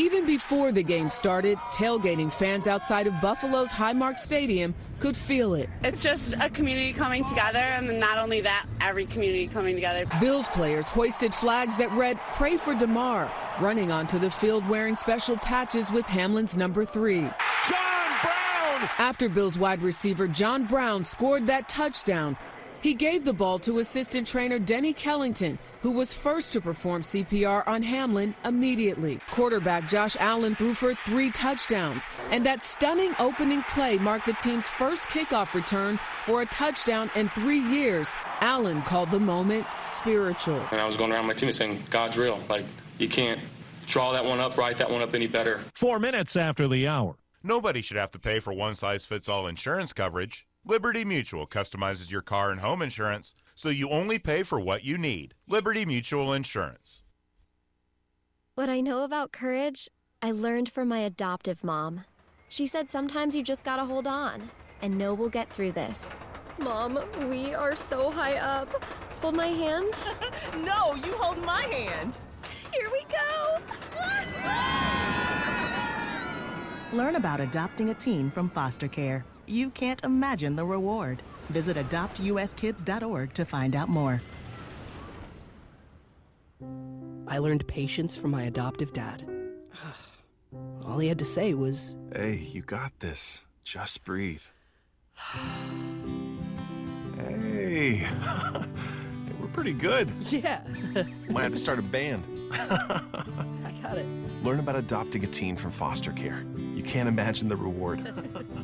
Even before the game started, tailgating fans outside of Buffalo's Highmark Stadium could feel it. It's just a community coming together, and not only that, every community coming together. Bills players hoisted flags that read, Pray for Damar, running onto the field wearing special patches with Hamlin's number three. John Brown! After Bills wide receiver John Brown scored that touchdown, he gave the ball to assistant trainer Denny Kellington, who was first to perform CPR on Hamlin immediately. Quarterback Josh Allen threw for three touchdowns, and that stunning opening play marked the team's first kickoff return for a touchdown in three years. Allen called the moment spiritual. And I was going around my team and saying, God's real. Like, you can't draw that one up, write that one up any better. Four minutes after the hour. Nobody should have to pay for one size fits all insurance coverage. Liberty Mutual customizes your car and home insurance so you only pay for what you need. Liberty Mutual Insurance. What I know about courage, I learned from my adoptive mom. She said sometimes you just gotta hold on and know we'll get through this. Mom, we are so high up. Hold my hand. no, you hold my hand. Here we go. Learn about adopting a teen from foster care. You can't imagine the reward. Visit adoptuskids.org to find out more. I learned patience from my adoptive dad. All he had to say was, Hey, you got this. Just breathe. hey. we're pretty good. Yeah. Might have to start a band. I got it. Learn about adopting a teen from foster care. You can't imagine the reward.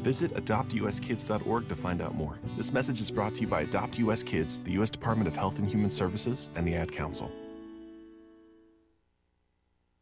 Visit adoptuskids.org to find out more. This message is brought to you by Adopt US Kids, the U.S. Department of Health and Human Services, and the Ad Council.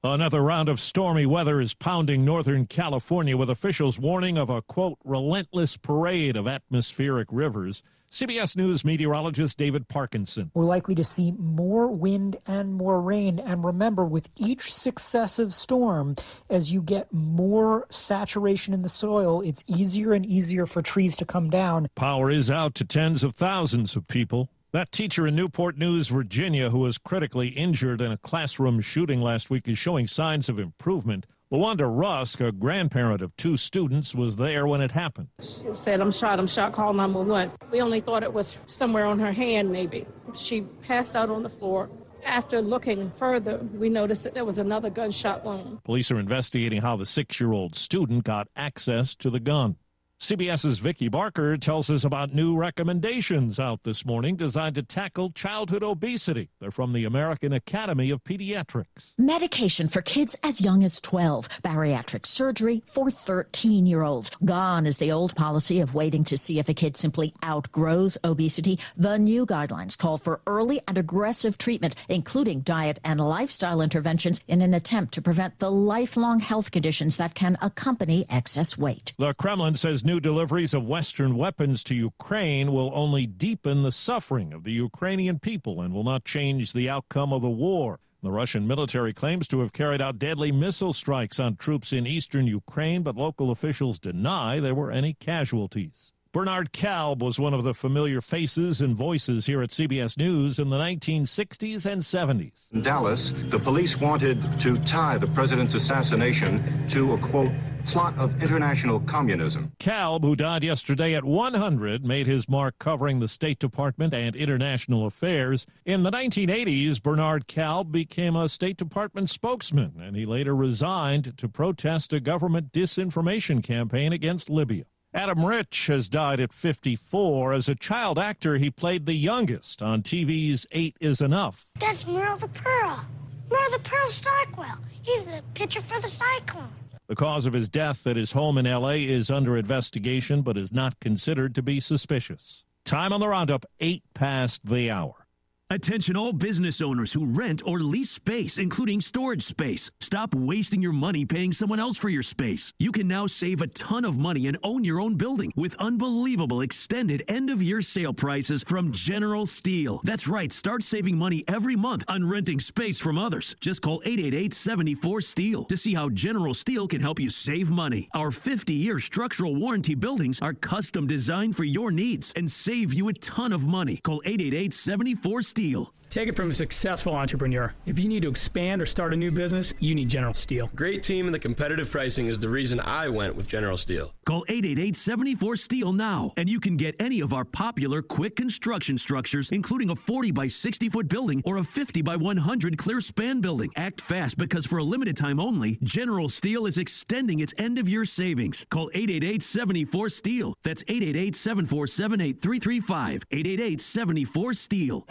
Another round of stormy weather is pounding Northern California with officials warning of a, quote, relentless parade of atmospheric rivers. CBS News meteorologist David Parkinson. We're likely to see more wind and more rain. And remember, with each successive storm, as you get more saturation in the soil, it's easier and easier for trees to come down. Power is out to tens of thousands of people. That teacher in Newport News, Virginia, who was critically injured in a classroom shooting last week, is showing signs of improvement. Lawanda Rusk, a grandparent of two students, was there when it happened. She said, I'm shot, I'm shot, call 911. We only thought it was somewhere on her hand, maybe. She passed out on the floor. After looking further, we noticed that there was another gunshot wound. Police are investigating how the six year old student got access to the gun. CBS's Vicki Barker tells us about new recommendations out this morning designed to tackle childhood obesity. They're from the American Academy of Pediatrics. Medication for kids as young as 12, bariatric surgery for 13 year olds. Gone is the old policy of waiting to see if a kid simply outgrows obesity. The new guidelines call for early and aggressive treatment, including diet and lifestyle interventions, in an attempt to prevent the lifelong health conditions that can accompany excess weight. The Kremlin says new deliveries of Western weapons to Ukraine will only deepen the suffering of the Ukrainian people and will not change the outcome of the war. The Russian military claims to have carried out deadly missile strikes on troops in eastern Ukraine, but local officials deny there were any casualties. Bernard Kalb was one of the familiar faces and voices here at CBS News in the 1960s and 70s. In Dallas, the police wanted to tie the president's assassination to a quote, plot of international communism. Kalb, who died yesterday at 100, made his mark covering the State Department and international affairs. In the 1980s, Bernard Kalb became a State Department spokesman, and he later resigned to protest a government disinformation campaign against Libya. Adam Rich has died at 54. As a child actor, he played the youngest on TV's Eight is Enough. That's Merle the Pearl. Merle the Pearl Stockwell. He's the pitcher for the Cyclones. The cause of his death at his home in L.A. is under investigation, but is not considered to be suspicious. Time on the roundup, eight past the hour. Attention all business owners who rent or lease space, including storage space. Stop wasting your money paying someone else for your space. You can now save a ton of money and own your own building with unbelievable extended end of year sale prices from General Steel. That's right, start saving money every month on renting space from others. Just call 888 74 Steel to see how General Steel can help you save money. Our 50 year structural warranty buildings are custom designed for your needs and save you a ton of money. Call 888 74 Steel. Steel. Take it from a successful entrepreneur. If you need to expand or start a new business, you need General Steel. Great team and the competitive pricing is the reason I went with General Steel. Call 888 74 Steel now, and you can get any of our popular quick construction structures, including a 40 by 60 foot building or a 50 by 100 clear span building. Act fast because for a limited time only, General Steel is extending its end of year savings. Call 888 74 Steel. That's 888 747 8335. 888 74 Steel.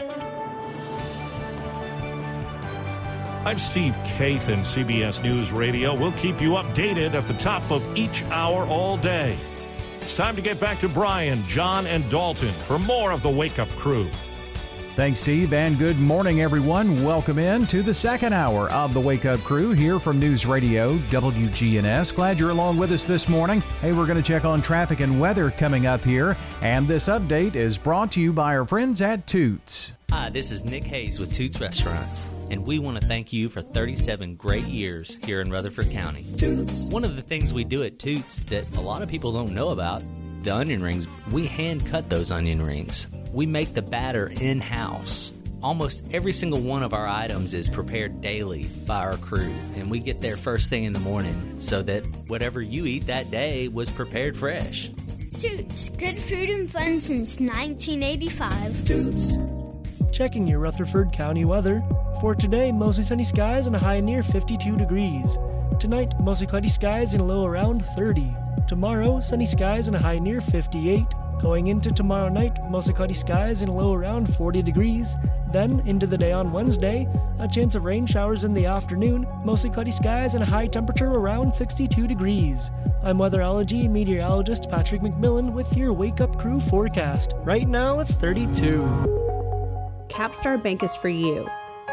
I'm Steve Kathan, CBS News Radio. We'll keep you updated at the top of each hour all day. It's time to get back to Brian, John, and Dalton for more of the Wake Up Crew. Thanks, Steve, and good morning, everyone. Welcome in to the second hour of the Wake Up Crew here from News Radio WGNS. Glad you're along with us this morning. Hey, we're going to check on traffic and weather coming up here, and this update is brought to you by our friends at Toots. Hi, this is Nick Hayes with Toots Restaurants and we want to thank you for 37 great years here in Rutherford County. Toots. One of the things we do at Toots that a lot of people don't know about the onion rings, we hand cut those onion rings. We make the batter in house. Almost every single one of our items is prepared daily by our crew, and we get there first thing in the morning so that whatever you eat that day was prepared fresh. Toots, good food and fun since 1985. Toots. Checking your Rutherford County weather. For today, mostly sunny skies and a high near 52 degrees. Tonight, mostly cloudy skies and a low around 30. Tomorrow, sunny skies and a high near 58. Going into tomorrow night, mostly cloudy skies and a low around 40 degrees. Then, into the day on Wednesday, a chance of rain showers in the afternoon, mostly cloudy skies and a high temperature around 62 degrees. I'm weatherology meteorologist Patrick McMillan with your Wake Up Crew forecast. Right now, it's 32. Capstar Bank is for you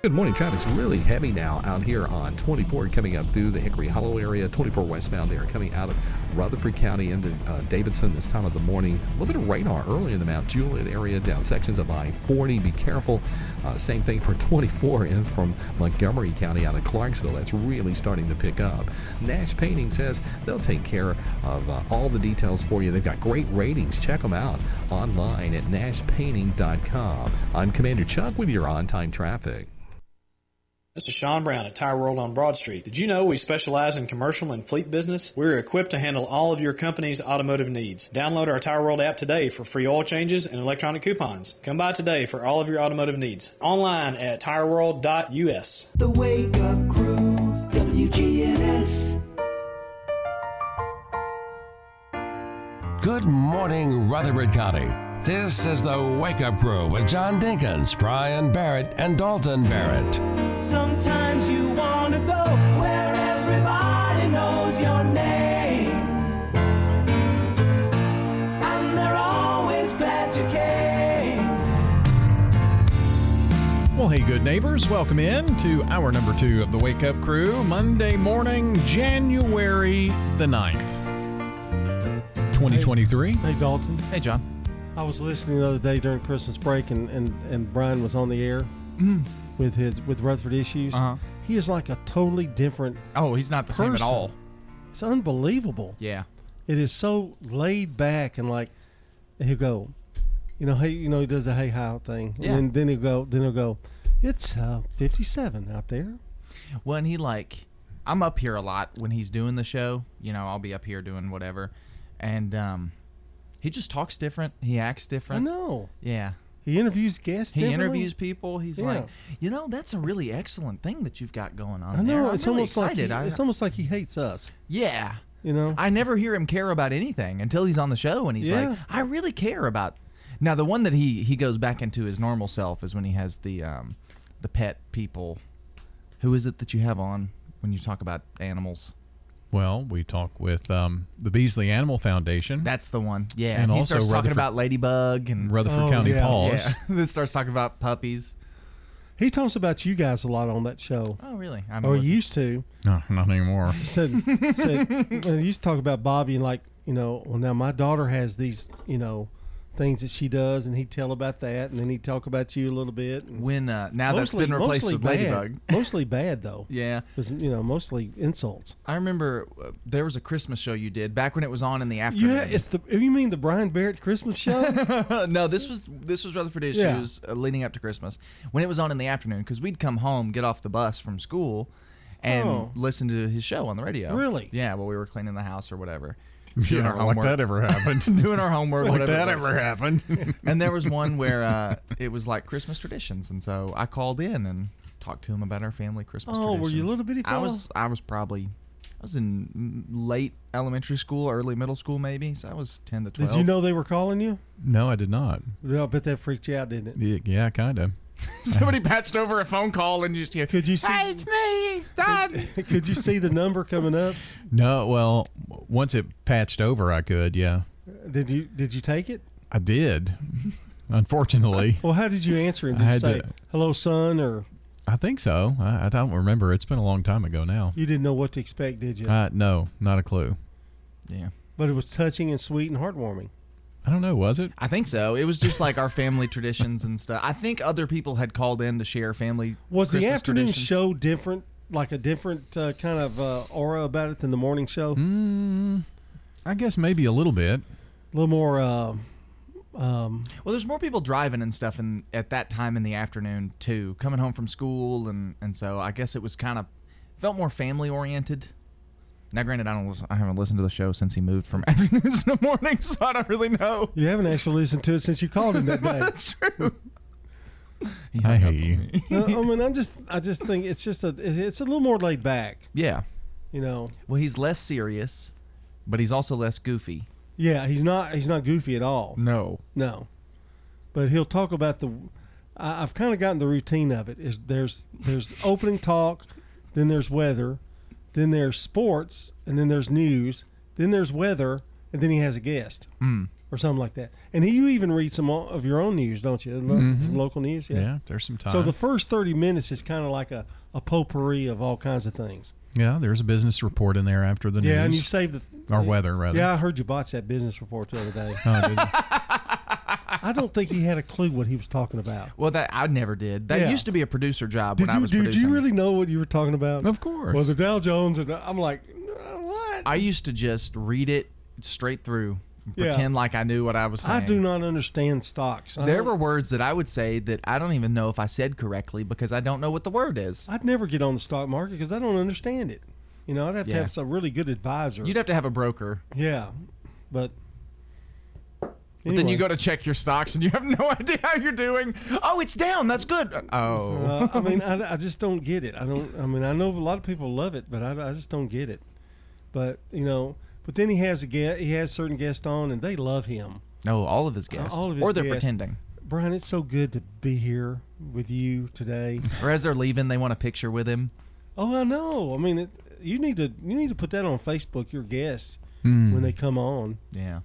Good morning. Traffic's really heavy now out here on 24 coming up through the Hickory Hollow area. 24 westbound there coming out of Rutherford County into uh, Davidson this time of the morning. A little bit of radar early in the Mount Juliet area down sections of I 40. Be careful. Uh, same thing for 24 in from Montgomery County out of Clarksville. That's really starting to pick up. Nash Painting says they'll take care of uh, all the details for you. They've got great ratings. Check them out online at nashpainting.com. I'm Commander Chuck with your on time traffic. This is Sean Brown at Tire World on Broad Street. Did you know we specialize in commercial and fleet business? We're equipped to handle all of your company's automotive needs. Download our Tire World app today for free oil changes and electronic coupons. Come by today for all of your automotive needs. Online at tireworld.us. The Wake Up Crew, WGNS. Good morning, Rutherford County. This is the Wake Up Crew with John Dinkins, Brian Barrett, and Dalton Barrett. Sometimes you want to go where everybody knows your name. And they're always glad you came. Well, hey, good neighbors, welcome in to hour number two of the Wake Up Crew, Monday morning, January the 9th, 2023. Hey, Dalton. Hey, John. I was listening the other day during Christmas break, and, and, and Brian was on the air Mm. With his with Rutherford issues. Uh-huh. He is like a totally different. Oh, he's not the same at all. It's unbelievable. Yeah. It is so laid back and like he'll go, you know, hey, you know, he does a hey how thing, Yeah. and then, he'll go, then he'll go, it's uh, fifty seven out there. When he like, I'm up here a lot when he's doing the show. You know, I'll be up here doing whatever, and um, he just talks different. He acts different. I know. Yeah. He interviews guests. He interviews people. He's Yeah. like, you know, that's a really excellent thing that you've got going on. I know. there. I'm it's really almost like he, I- it's almost like he hates us. yeah. You know, I never hear him care about anything until he's on the show, and he's Yeah. like, I really care about. Now, the one that he he goes back into his normal self is when he has the um, the pet people. Who is it that you have on when you talk about animals? Well, we talk with um, the Beasley Animal Foundation. That's the one. Yeah, and he also starts talking Rutherford- about Ladybug and Rutherford Oh, County yeah. Paws. Yeah, then starts talking about puppies. he talks about you guys a lot on that show. Oh, really? I or listen. used to. No, not anymore. He said, said well, he used to talk about Bobby and like you know, well now my daughter has these you know things that she does, and he'd tell about that, and then he'd talk about you a little bit. When uh, now that's mostly- been replaced with bad. Ladybug. Mostly bad though. Yeah. It was, you know, mostly insults. I remember uh, there was a Christmas show you did back when it was on in the afternoon. ha- it's the you mean the Brian Barrett Christmas show? no, this was this was Rutherford issues uh, leading up to Christmas when it was on in the afternoon because we'd come home, get off the bus from school, and Oh. listen to his show on the radio. Really? Yeah, while we were cleaning the house or whatever. Yeah, like that ever happened. doing our homework. Like whatever that ever happened. and there was one where uh, it was like Christmas traditions, and so I called in and talked to him about our family Christmas. Traditions. Oh, were you a little bitty I was. I was probably. I was in late elementary school, early middle school, maybe. So I was ten to twelve. Did you know they were calling you? no, I did not. I bet that freaked you out, didn't it? Yeah, yeah kind of. Somebody patched over a phone call and you just hear, Could you see? "Hey, it's me, it's Dad." Could you see the number coming up? No, well, once it patched over, I could. Yeah, Did you did you take it? I did. Unfortunately, Well, how did you answer him? I Did you had say to- "Hello, son," or I think so. I, I don't remember. It's been a long time ago now. you didn't know what to expect, did you? Uh, no, not a clue. Yeah. but it was touching and sweet and heartwarming. I don't know. Was it? I think so. It was just like our family traditions and stuff. I think other people had called in to share family. Was the afternoon traditions. show different, like a different uh, kind of uh, aura about it than the morning show? Mm, I guess maybe a little bit. A little more. Uh, um, Well, there's more people driving and stuff in, at that time in the afternoon too, coming home from school, and and so I guess it was kind of felt more family oriented. Now, granted, I don't, lis- I haven't listened to the show since he moved from afternoons to mornings, so I don't really know. you haven't actually listened to it since you called him that day. That's true. I hate you. No, I mean, I just, I just think it's just a, it's a little more laid back. Yeah. You know. Well, he's less serious, but he's also less goofy. Yeah, he's not, he's not goofy at all. No. No, but he'll talk about the. I, I've kind of gotten the routine of it. Is there's there's opening talk, then there's weather, then there's sports, and then there's news, then there's weather, and then he has a guest Mm. or something like that. And you even read some of your own news, don't you? Mhm. Some local news. Yeah. Yeah, there's some time. So the first thirty minutes is kind of like a, a potpourri of all kinds of things. Yeah, there's a business report in there after the news. Yeah, and you save the Or weather, rather. Yeah, I heard you botch that business report the other day. Oh? I don't think he had a clue what he was talking about. Well, that I never did. That Yeah. used to be a producer job Did when I you was producing. you really know what you were talking about? Of course. Well, the Dow Jones, and I'm like, what? I used to just read it straight through, and Yeah. pretend like I knew what I was saying. I do not understand stocks. I There don't- were words that I would say that I don't even know if I said correctly because I don't know what the word is. I'd never get on the stock market because I don't understand it. You know, I'd have to have some really good advisor. You'd have to have a broker. Yeah, but. But then you go to check your stocks and you have no idea how you're doing. Oh, it's down. That's good. Oh. Uh, I mean, I, I just don't get it. I don't. I mean, I know a lot of people love it, but I, I just don't get it. But you know, but then he has a guest. He has certain guests on, and they love him. no, all of his guests. All of his or they're guests. pretending. Brian, it's so good to be here with you today. Or as they're leaving, they want a picture with him. Oh, I know. I mean, it, you need to you need to put that on Facebook. Your guests Hmm. when they come on. Yeah.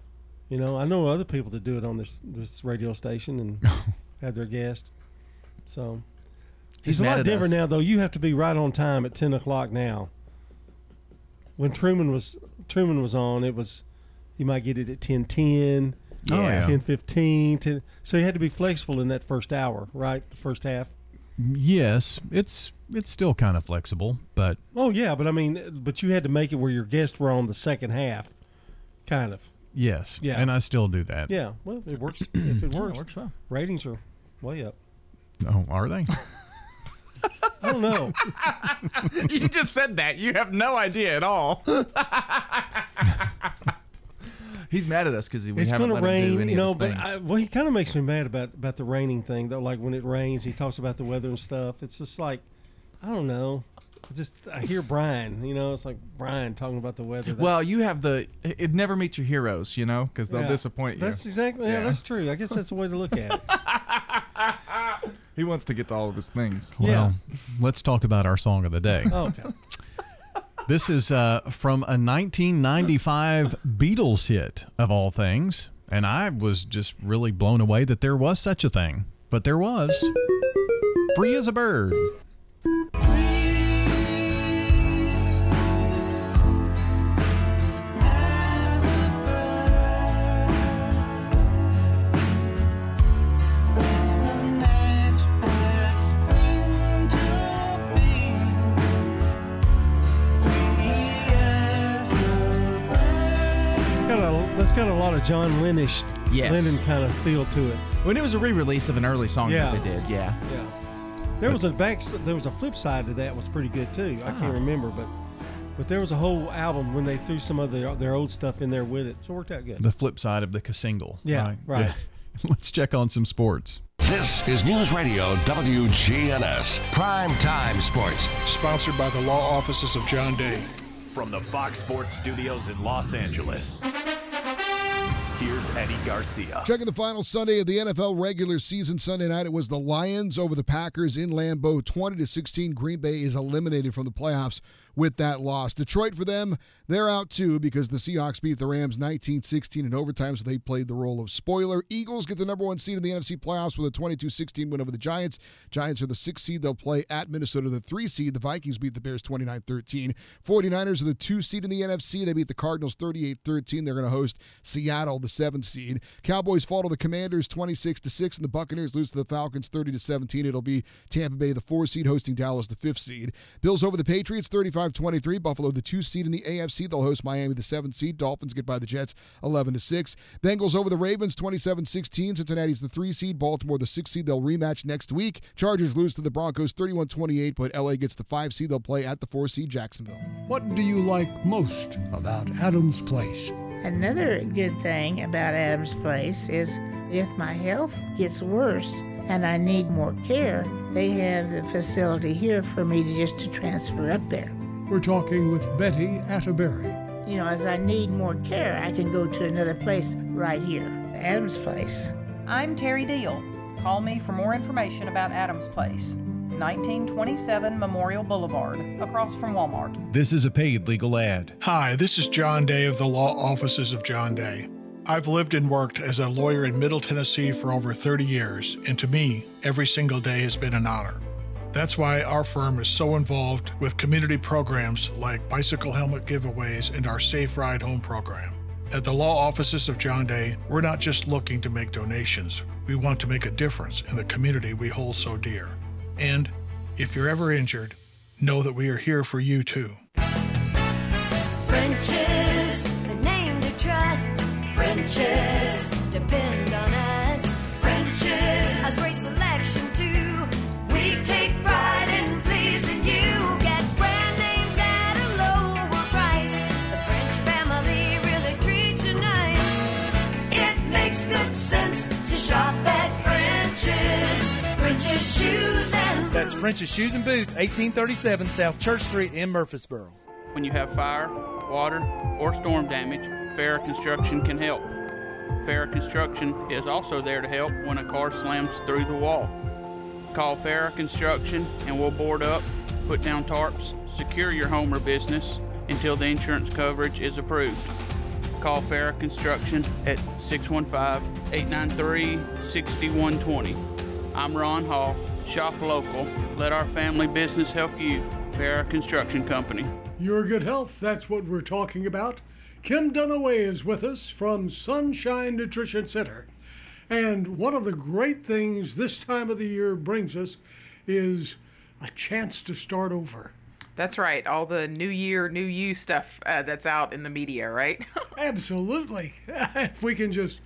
You know, I know other people that do it on this this radio station and have their guest. So He's he's a lot different us. now, though. You have to be right on time at ten o'clock now. When Truman was Truman was on, it was you might get it at ten ten. Oh, yeah. ten fifteen. 10, so you had to be flexible in that first hour, right? The first half. Yes, it's it's still kind of flexible, but Oh yeah, but I mean, but you had to make it where your guests were on the second half, kind of. Yes, Yeah. and I still do that. Yeah, well, it works. if it works, works well. ratings are way up. Oh, are they? I don't know. you just said that. You have no idea at all. He's mad at us because we it's haven't going to let him do rain, any you know. of his But things. I, well, he kind of makes me mad about about the raining thing, though. Like when it rains, he talks about the weather and stuff. It's just like, I don't know. I just I hear Brian, you know, it's like Brian talking about the weather. That- well, you have the. It it never meets your heroes, you know, because they'll Yeah. disappoint you. That's exactly. Yeah. Yeah. that's true. I guess that's the way to look at it. He wants to get to all of his things. Well, let's talk about our song of the day. okay. This is uh, from a 1995 Beatles hit, of all things. And I was just really blown away that there was such a thing. But there was. Free as a bird. Got got a lot of John Lennish, Yes. Lennon kind of feel to it. When it was a re-release of an early song Yeah. that they did, yeah. Yeah. There was a back. There was a flip side to that was pretty good too. I Ah. can't remember, but but there was a whole album when they threw some of their their old stuff in there with it, so it worked out good. The flip side of the single. Yeah, right. Let's check on some sports. This is News Radio WGNS Prime Time Sports. Sponsored by the law offices of John Day. From the Fox Sports Studios in Los Angeles, here's Eddie Garcia. Checking the final Sunday of the NFL regular season Sunday night, it was the Lions over the Packers in Lambeau, 20 to 16. Green Bay is eliminated from the playoffs with that loss. Detroit for them, they're out too because the Seahawks beat the Rams 19-16 in overtime, so they played the role of spoiler. Eagles get the number one seed in the NFC playoffs with a 22-16 win over the Giants. Giants are the sixth seed. They'll play at Minnesota, the three seed. The Vikings beat the Bears 29-13. 49ers are the two seed in the NFC. They beat the Cardinals 38-13. They're going to host Seattle, the seventh seed. Cowboys fall to the Commanders 26 to 6, and the Buccaneers lose to the Falcons 30 to 17. It'll be Tampa Bay, the four seed, hosting Dallas, the fifth seed. Bills over the Patriots 35 23. Buffalo, the two seed in the AFC. They'll host Miami, the seven seed. Dolphins get by the Jets 11 to 6. Bengals over the Ravens 27 16. Cincinnati's the three seed. Baltimore, the six seed. They'll rematch next week. Chargers lose to the Broncos 31 28, but LA gets the five seed. They'll play at the four seed Jacksonville. What do you like most about Adams Place? Another good thing about Adams Place is if my health gets worse and I need more care, they have the facility here for me to just to transfer up there. We're talking with Betty Atterbury. You know, as I need more care, I can go to another place right here, Adams Place. I'm Terry Deal. Call me for more information about Adams Place. 1927 Memorial Boulevard, across from Walmart. This is a paid legal ad. Hi, this is John Day of the Law Offices of John Day. I've lived and worked as a lawyer in Middle Tennessee for over 30 years, and to me, every single day has been an honor. That's why our firm is so involved with community programs like bicycle helmet giveaways and our Safe Ride Home program. At the law offices of John Day, we're not just looking to make donations, we want to make a difference in the community we hold so dear. And if you're ever injured, know that we are here for you too. The name to trust. French's Shoes and Boots, 1837 South Church Street in Murfreesboro. When you have fire, water, or storm damage, Farrah Construction can help. Farrah Construction is also there to help when a car slams through the wall. Call Farrah Construction and we'll board up, put down tarps, secure your home or business until the insurance coverage is approved. Call Farrah Construction at 615 893 6120. I'm Ron Hall. Shop local. Let our family business help you. Farrah Construction Company. Your good health, that's what we're talking about. Kim Dunaway is with us from Sunshine Nutrition Center. And one of the great things this time of the year brings us is a chance to start over. That's right. All the New Year, New You stuff uh, that's out in the media, right? Absolutely. if we can just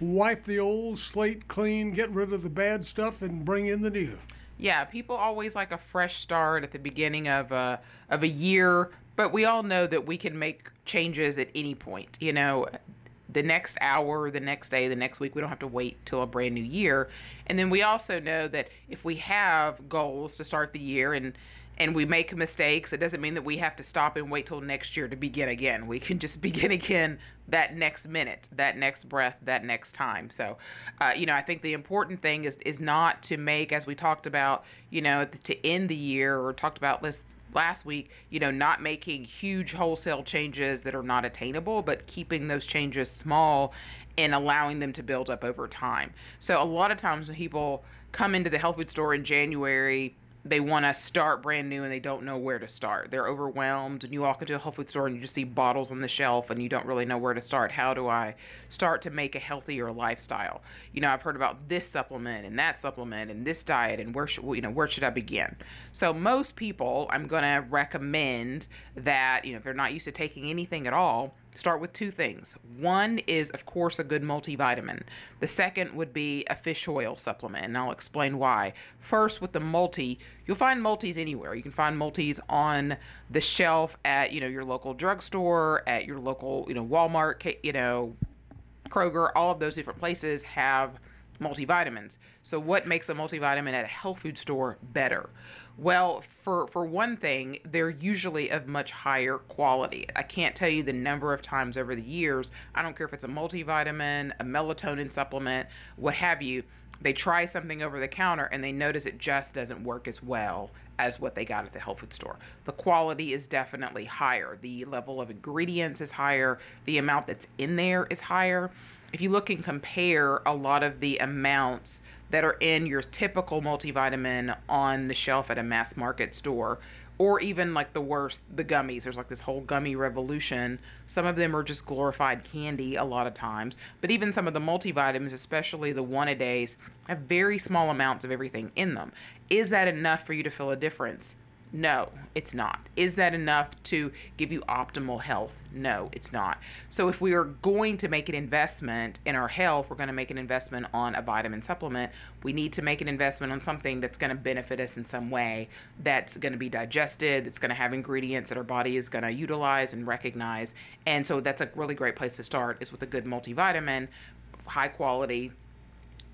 wipe the old slate clean, get rid of the bad stuff, and bring in the new. Yeah, people always like a fresh start at the beginning of a of a year, but we all know that we can make changes at any point. You know, the next hour, the next day, the next week, we don't have to wait till a brand new year. And then we also know that if we have goals to start the year and and we make mistakes, it doesn't mean that we have to stop and wait till next year to begin again. We can just begin again that next minute, that next breath, that next time. So, uh, you know, I think the important thing is is not to make, as we talked about, you know, to end the year or talked about this last week, you know, not making huge wholesale changes that are not attainable, but keeping those changes small and allowing them to build up over time. So, a lot of times when people come into the health food store in January they want to start brand new and they don't know where to start. They're overwhelmed, and you walk into a health food store and you just see bottles on the shelf and you don't really know where to start. How do I start to make a healthier lifestyle? You know, I've heard about this supplement and that supplement and this diet, and where should you know where should I begin? So most people, I'm going to recommend that you know if they're not used to taking anything at all start with two things. One is, of course, a good multivitamin. The second would be a fish oil supplement, and I'll explain why. First, with the multi, you'll find multis anywhere. You can find multis on the shelf at you know your local drugstore, at your local you know Walmart, you know Kroger. All of those different places have multivitamins. So, what makes a multivitamin at a health food store better? Well, for for one thing, they're usually of much higher quality. I can't tell you the number of times over the years. I don't care if it's a multivitamin, a melatonin supplement, what have you. They try something over the counter and they notice it just doesn't work as well as what they got at the health food store. The quality is definitely higher. The level of ingredients is higher. The amount that's in there is higher if you look and compare a lot of the amounts that are in your typical multivitamin on the shelf at a mass market store, or even like the worst, the gummies. There's like this whole gummy revolution. Some of them are just glorified candy a lot of times, but even some of the multivitamins, especially the one a days, have very small amounts of everything in them. Is that enough for you to feel a difference? No, it's not. Is that enough to give you optimal health? No, it's not. So, if we are going to make an investment in our health, we're going to make an investment on a vitamin supplement. We need to make an investment on something that's going to benefit us in some way, that's going to be digested, that's going to have ingredients that our body is going to utilize and recognize. And so, that's a really great place to start is with a good multivitamin, high quality,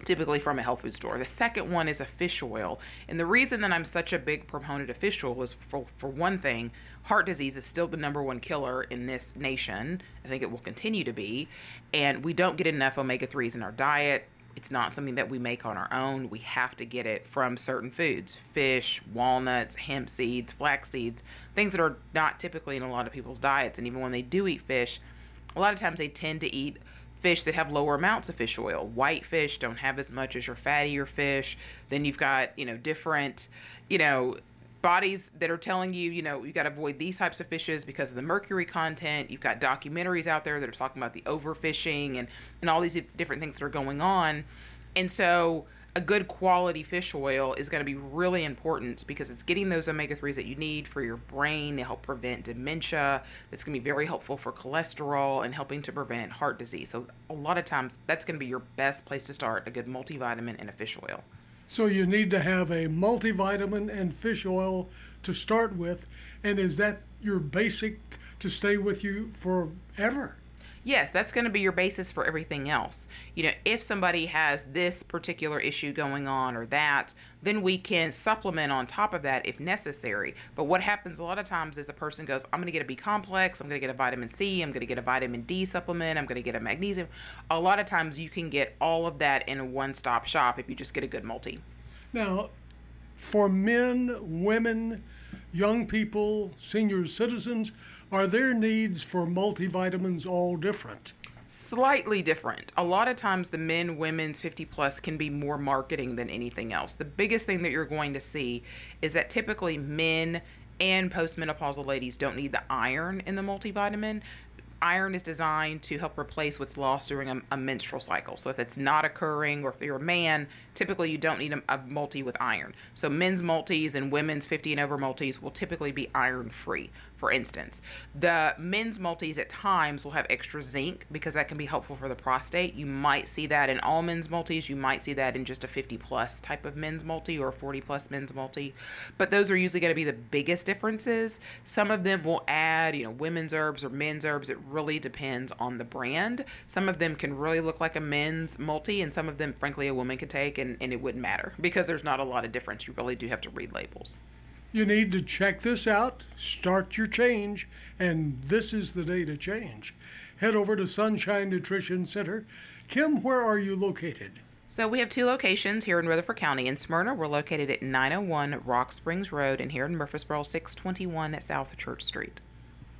typically from a health food store. The second one is a fish oil. And the reason that I'm such a big proponent of fish oil is for, for one thing, heart disease is still the number one killer in this nation. I think it will continue to be. And we don't get enough omega 3s in our diet. It's not something that we make on our own. We have to get it from certain foods fish, walnuts, hemp seeds, flax seeds, things that are not typically in a lot of people's diets. And even when they do eat fish, a lot of times they tend to eat fish that have lower amounts of fish oil. White fish don't have as much as your fattier fish. Then you've got, you know, different, you know, bodies that are telling you, you know, you got to avoid these types of fishes because of the mercury content. You've got documentaries out there that are talking about the overfishing and, and all these different things that are going on. And so a good quality fish oil is going to be really important because it's getting those omega 3s that you need for your brain to help prevent dementia. That's going to be very helpful for cholesterol and helping to prevent heart disease. So, a lot of times, that's going to be your best place to start a good multivitamin and a fish oil. So, you need to have a multivitamin and fish oil to start with. And is that your basic to stay with you forever? Yes, that's going to be your basis for everything else. You know, if somebody has this particular issue going on or that, then we can supplement on top of that if necessary. But what happens a lot of times is the person goes, I'm going to get a B complex, I'm going to get a vitamin C, I'm going to get a vitamin D supplement, I'm going to get a magnesium. A lot of times you can get all of that in a one stop shop if you just get a good multi. Now, for men, women, young people, senior citizens, are their needs for multivitamins all different? Slightly different. A lot of times, the men, women's 50 plus can be more marketing than anything else. The biggest thing that you're going to see is that typically men and postmenopausal ladies don't need the iron in the multivitamin iron is designed to help replace what's lost during a, a, menstrual cycle. So if it's not occurring, or if you're a man, typically you don't need a, a, multi with iron. So men's multis and women's 50 and over multis will typically be iron free for instance. The men's multis at times will have extra zinc because that can be helpful for the prostate. You might see that in all men's multis. You might see that in just a 50 plus type of men's multi or a 40 plus men's multi. But those are usually going to be the biggest differences. Some of them will add, you know, women's herbs or men's herbs. It really depends on the brand. Some of them can really look like a men's multi, and some of them, frankly, a woman could take and, and it wouldn't matter because there's not a lot of difference. You really do have to read labels. You need to check this out, start your change, and this is the day to change. Head over to Sunshine Nutrition Center. Kim, where are you located? So we have two locations here in Rutherford County. In Smyrna, we're located at 901 Rock Springs Road, and here in Murfreesboro, 621 at South Church Street.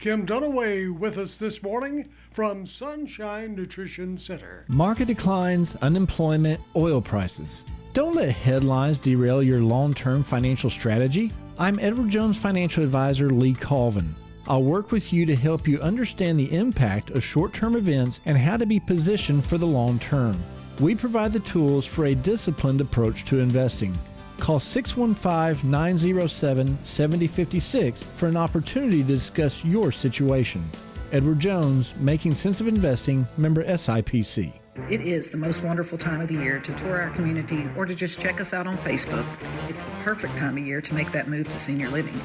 Kim Dunaway with us this morning from Sunshine Nutrition Center. Market declines, unemployment, oil prices. Don't let headlines derail your long term financial strategy. I'm Edward Jones financial advisor Lee Colvin. I'll work with you to help you understand the impact of short term events and how to be positioned for the long term. We provide the tools for a disciplined approach to investing. Call 615 907 7056 for an opportunity to discuss your situation. Edward Jones, Making Sense of Investing, member SIPC. It is the most wonderful time of the year to tour our community or to just check us out on Facebook. It's the perfect time of year to make that move to senior living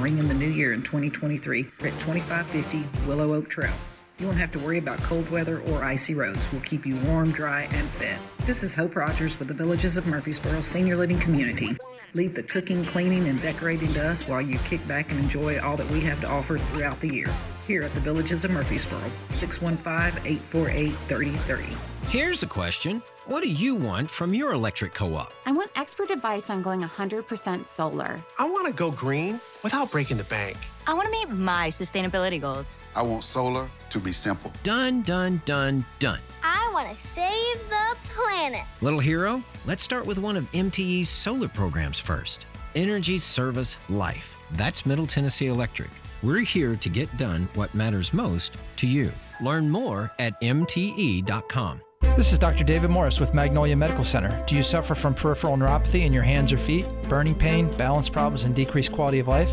ring in the new year in 2023 at 2550 Willow Oak Trail. You won't have to worry about cold weather or icy roads. We'll keep you warm, dry, and fed. This is Hope Rogers with the Villages of Murfreesboro Senior Living Community. Leave the cooking, cleaning, and decorating to us while you kick back and enjoy all that we have to offer throughout the year. Here at the Villages of Murfreesboro, 615 848 3030. Here's a question What do you want from your electric co op? I want expert advice on going 100% solar. I want to go green without breaking the bank. I want to meet my sustainability goals. I want solar to be simple. Done, done, done, done. I want to save the planet. Little hero, let's start with one of MTE's solar programs first Energy Service Life. That's Middle Tennessee Electric. We're here to get done what matters most to you. Learn more at MTE.com. This is Dr. David Morris with Magnolia Medical Center. Do you suffer from peripheral neuropathy in your hands or feet, burning pain, balance problems, and decreased quality of life?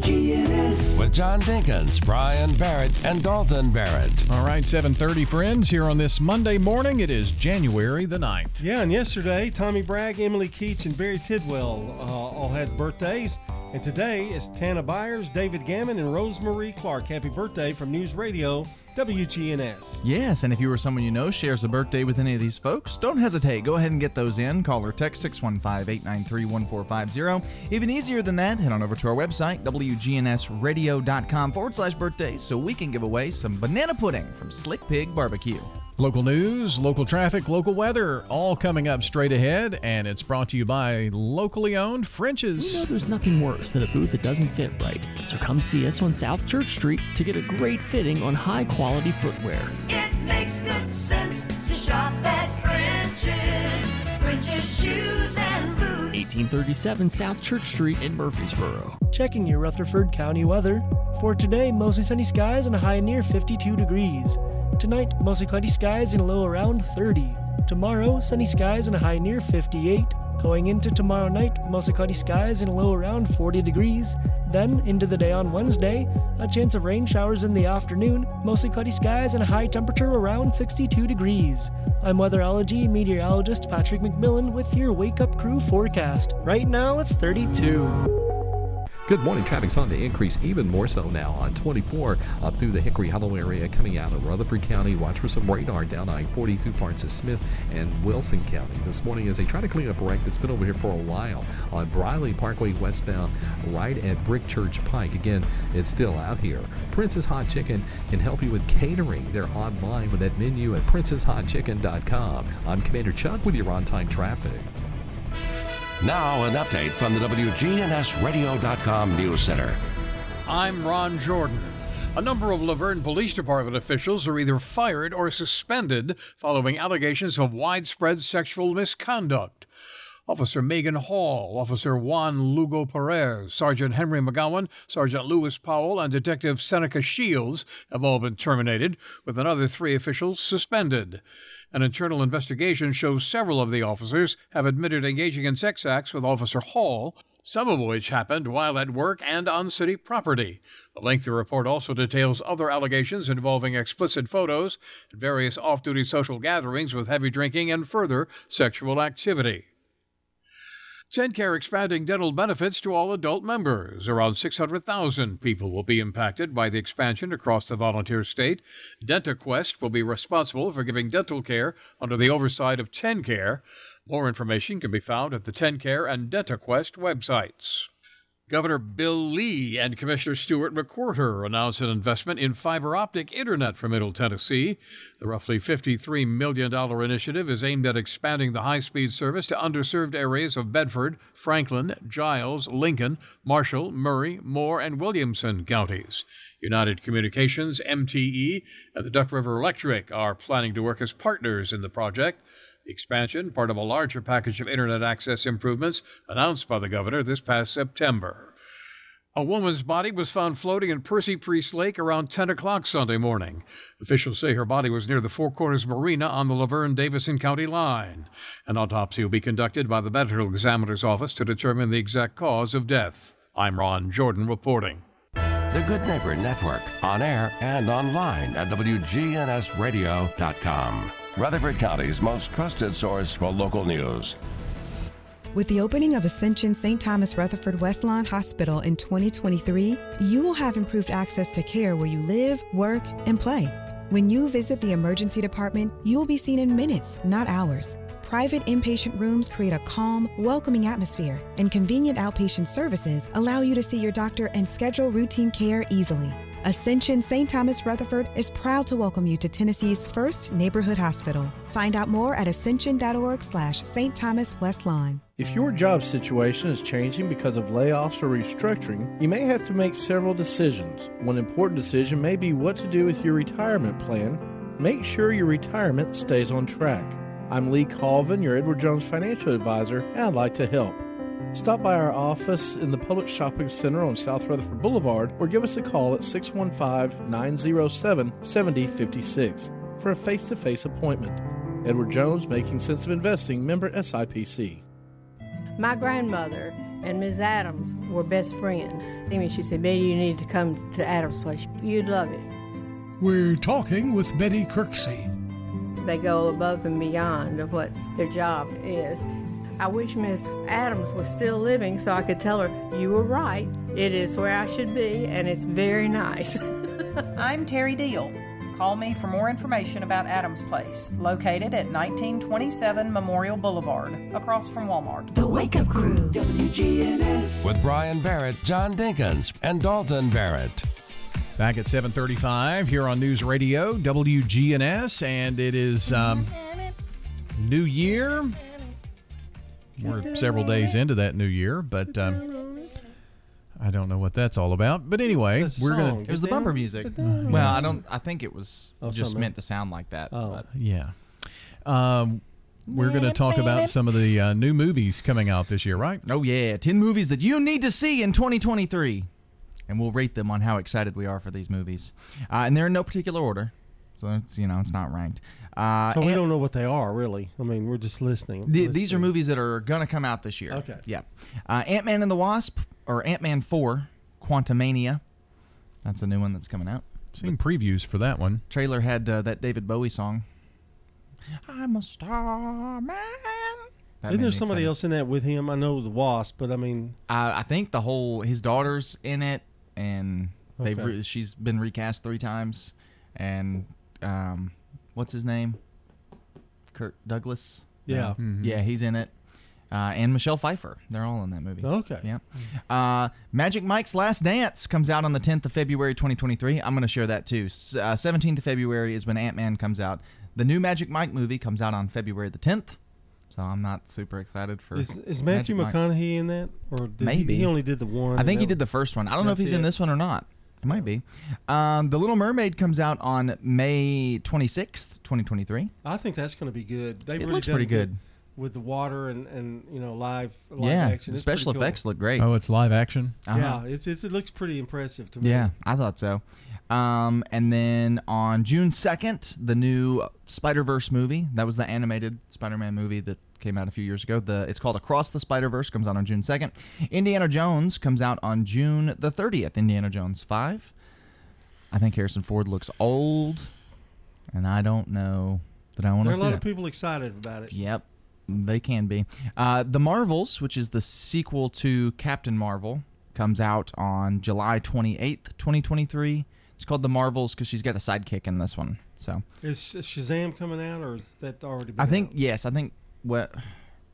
WGNS. With John Dinkins, Brian Barrett, and Dalton Barrett. All right, 7:30 friends, here on this Monday morning. It is January the 9th. Yeah, and yesterday, Tommy Bragg, Emily Keach, and Barry Tidwell uh, all had birthdays. And today is Tana Byers, David Gammon, and Rosemarie Clark. Happy birthday from News Radio WGNS. Yes, and if you or someone you know shares a birthday with any of these folks, don't hesitate. Go ahead and get those in. Call or text 615 893 1450. Even easier than that, head on over to our website, WGNSradio.com forward slash birthdays, so we can give away some banana pudding from Slick Pig Barbecue. Local news, local traffic, local weather, all coming up straight ahead, and it's brought to you by locally owned French's. You know there's nothing worse than a boot that doesn't fit right. So come see us on South Church Street to get a great fitting on high quality footwear. It makes good sense to shop at French's. French's shoes and boots. 1837 South Church Street in Murfreesboro. Checking your Rutherford County weather. For today, mostly sunny skies and a high near 52 degrees. Tonight, mostly cloudy skies and a low around 30. Tomorrow, sunny skies and a high near 58. Going into tomorrow night, mostly cloudy skies and a low around 40 degrees. Then, into the day on Wednesday, a chance of rain showers in the afternoon, mostly cloudy skies and a high temperature around 62 degrees. I'm weatherology meteorologist Patrick McMillan with your Wake Up Crew forecast. Right now, it's 32. Good morning. Traffic's on the increase even more so now on 24 up through the Hickory Hollow area coming out of Rutherford County. Watch for some radar down I 42 parts of Smith and Wilson County this morning as they try to clean up a wreck that's been over here for a while on Briley Parkway westbound right at Brick Church Pike. Again, it's still out here. Prince's Hot Chicken can help you with catering. They're online with that menu at princeshotchicken.com. I'm Commander Chuck with your on time traffic. Now, an update from the WGNSradio.com News Center. I'm Ron Jordan. A number of La Vergne Police Department officials are either fired or suspended following allegations of widespread sexual misconduct. Officer Megan Hall, Officer Juan Lugo Perez, Sergeant Henry McGowan, Sergeant Lewis Powell, and Detective Seneca Shields have all been terminated, with another three officials suspended. An internal investigation shows several of the officers have admitted engaging in sex acts with Officer Hall, some of which happened while at work and on city property. The lengthy report also details other allegations involving explicit photos and various off duty social gatherings with heavy drinking and further sexual activity. TennCare expanding dental benefits to all adult members. Around 600,000 people will be impacted by the expansion across the volunteer state. DentaQuest will be responsible for giving dental care under the oversight of TennCare. More information can be found at the TennCare and DentaQuest websites. Governor Bill Lee and Commissioner Stuart McWhorter announced an investment in fiber optic internet for Middle Tennessee. The roughly $53 million initiative is aimed at expanding the high speed service to underserved areas of Bedford, Franklin, Giles, Lincoln, Marshall, Maury, Moore, and Williamson counties. United Communications, MTE, and the Duck River Electric are planning to work as partners in the project. Expansion, part of a larger package of internet access improvements announced by the governor this past September. A woman's body was found floating in Percy Priest Lake around 10 o'clock Sunday morning. Officials say her body was near the Four Corners Marina on the Laverne Davidson County line. An autopsy will be conducted by the medical examiner's office to determine the exact cause of death. I'm Ron Jordan reporting. The Good Neighbor Network, on air and online at WGNSradio.com. Rutherford County's most trusted source for local news. With the opening of Ascension St. Thomas Rutherford Westlawn Hospital in 2023, you will have improved access to care where you live, work, and play. When you visit the emergency department, you'll be seen in minutes, not hours. Private inpatient rooms create a calm, welcoming atmosphere, and convenient outpatient services allow you to see your doctor and schedule routine care easily. Ascension St. Thomas Rutherford is proud to welcome you to Tennessee's first neighborhood hospital. Find out more at ascension.org slash St. Thomas Westlawn. If your job situation is changing because of layoffs or restructuring, you may have to make several decisions. One important decision may be what to do with your retirement plan. Make sure your retirement stays on track. I'm Lee Colvin, your Edward Jones financial advisor, and I'd like to help. Stop by our office in the Publix Shopping Center on South Rutherford Boulevard or give us a call at 615 907 7056 for a face to face appointment. Edward Jones, Making Sense of Investing, member SIPC. My grandmother and Ms. Adams were best friends. I she said, Betty, you need to come to Adams' place. You'd love it. We're talking with Betty Kirksey. They go above and beyond of what their job is I wish Miss Adams was still living so I could tell her, You were right. It is where I should be, and it's very nice. I'm Terry Deal. Call me for more information about Adams Place, located at 1927 Memorial Boulevard, across from Walmart. The Wake Up Crew, WGNS. With Brian Barrett, John Dinkins, and Dalton Barrett. Back at 7:35 here on News Radio WGNS, and it is um, New Year. We're several days into that New Year, but um, I don't know what that's all about. But anyway, That's the we're gonna. song. It was the bumper music. Yeah. Well, I don't. I think it was Oh, just something. meant to sound like that. but Yeah. Um, we're going to talk about some of the uh, new movies coming out this year, right? Oh yeah, ten movies that you need to see in 2023, and we'll rate them on how excited we are for these movies. Uh, and they're in no particular order, so it's you know it's not ranked. Uh, So we Ant- don't know what they are really. I mean, we're just listening. Th- these are movies that are gonna come out this year. Okay. Yeah. Uh, Ant Man and the Wasp or Ant Man Four, Quantumania. That's a new one that's coming out. Seen previews for that one. Trailer had uh, that David Bowie song. I'm a star man. That Isn't there somebody excited. else in that with him? I know the Wasp, but I mean, Uh, I think the whole his daughter's in it, and they've Okay. re- she's been recast three times, and um, what's his name? Kurt Douglas. Yeah. No. Mhm. yeah, he's in it, uh, and Michelle Pfeiffer. They're all in that movie. Okay. Yeah. Uh, Magic Mike's Last Dance comes out on the 10th of February, 2023. I'm going to share that too. S- Uh, 17th of February is when Ant Man comes out. The new Magic Mike movie comes out on February the 10th. So I'm not super excited for. is, is Matthew Magic Mike. McConaughey in that, or did he- Maybe he, only did the one? I think he did the first one. I don't know if That's he's in this one or not. It might be. Um, the Little Mermaid comes out on May 26th, 2023. I think that's going to be good. They It really looks done pretty good. with the water and, and you know live live yeah, action. the It's special pretty cool. effects look great. Oh, it's live action. Uh-huh. Yeah, it's, it's it looks pretty impressive to me. Yeah, I thought so. Um, and then on June 2nd, the new Spider Verse movie. That was the animated Spider Man movie that came out a few years ago. The It's called Across the Spider Verse, comes out on June 2nd. Indiana Jones comes out on June the 30th. Indiana Jones 5. I think Harrison Ford looks old, and I don't know that I want to. There are a lot that. of people excited about it. Yep, they can be. Uh, the Marvels, which is the sequel to Captain Marvel, comes out on July 28th, 2023. It's called The Marvels because she's got a sidekick in this one. So Is Shazam coming out, or is that already? I think, out? yes, I think what.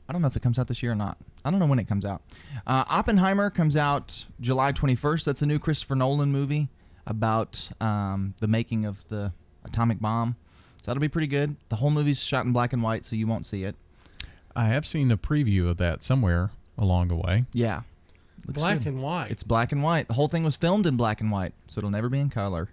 I don't know if it comes out this year or not. I don't know when it comes out. Uh, Oppenheimer comes out July 21st. That's a new Christopher Nolan movie about um, the making of the atomic bomb. So that'll be pretty good. The whole movie's shot in black and white, so you won't see it. I have seen a preview of that somewhere along the way. Yeah. Looks Black good. and white. It's black and white. The whole thing was filmed in black and white, so it'll never be in color.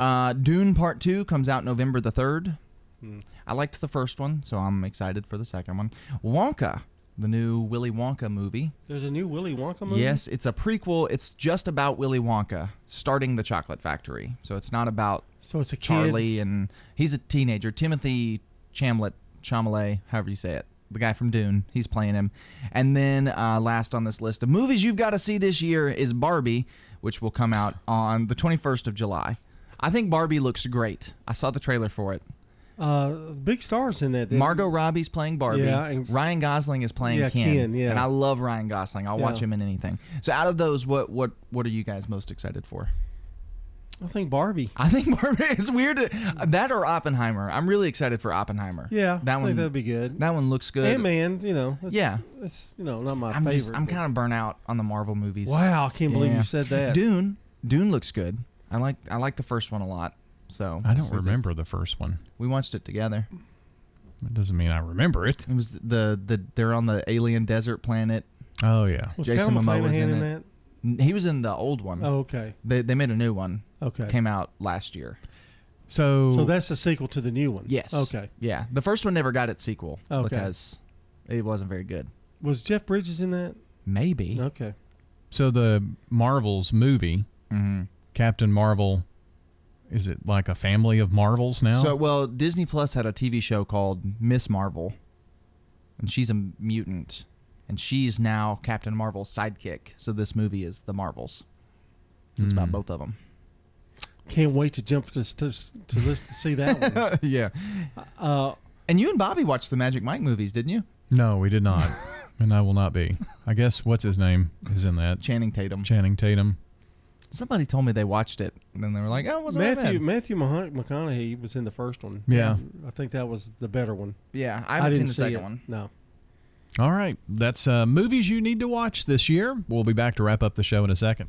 Uh, Dune Part 2 comes out November the 3rd. Hmm. I liked the first one, so I'm excited for the second one. Wonka, the new Willy Wonka movie. There's a new Willy Wonka movie. Yes, it's a prequel. It's just about Willy Wonka starting the chocolate factory. So it's not about So it's a kid. Charlie and he's a teenager. Timothy Chamlet, Chalamet, however you say it, the guy from Dune. He's playing him. And then uh, last on this list of movies you've got to see this year is Barbie, which will come out on the 21st of July. I think Barbie looks great. I saw the trailer for it. Uh, big stars in that. Margot Robbie's playing Barbie. Yeah, and- Ryan Gosling is playing Yeah, Ken. Ken, yeah. And I love Ryan Gosling. I'll watch him in anything. So out of those, what what what are you guys most excited for? I think Barbie. I think Barbie is weird. that or Oppenheimer. I'm really excited for Oppenheimer. Yeah, that one that'd be good. That one looks good. Ant Man, you know. It's, Yeah. it's you know not my I'm favorite. just I'm kind of burnt out on the Marvel movies. Wow, I can't believe you said that. Dune. Dune looks good. I like I like the first one a lot. So I don't so remember the first one. We watched it together. That doesn't mean I remember it. It was the the they're on the alien desert planet. Oh yeah. Was Jason Callum Momoa was in, in it. N- He was in the old one. Oh, okay. They they made a new one. Okay. Came out last year. So So that's a sequel to the new one. Yes. Okay. Yeah. The first one never got its sequel Okay. because it wasn't very good. Was Jeff Bridges in that? Maybe. Okay. so the Marvels movie, Mm-hmm. Captain Marvel, is it like a family of Marvels now? So well, Disney Plus had a TV show called Ms. Marvel, and she's a mutant, and she's now Captain Marvel's sidekick. So this movie is the Marvels. It's about Hmm. both of them. Can't wait to jump to to, to list to see that one. yeah. Uh, and you and Bobby watched the Magic Mike movies, didn't you? No, we did not. and I will not be. I guess what's his name is in that. Channing Tatum. Channing Tatum. Somebody told me they watched it, and then they were like, "Oh, it wasn't that Matthew bad." Matthew Mah- McConaughey was in the first one. Yeah. I think that was the better one. Yeah, I haven't seen didn't the see second it. one. No. All right. That's uh, movies you need to watch this year. We'll be back to wrap up the show in a second.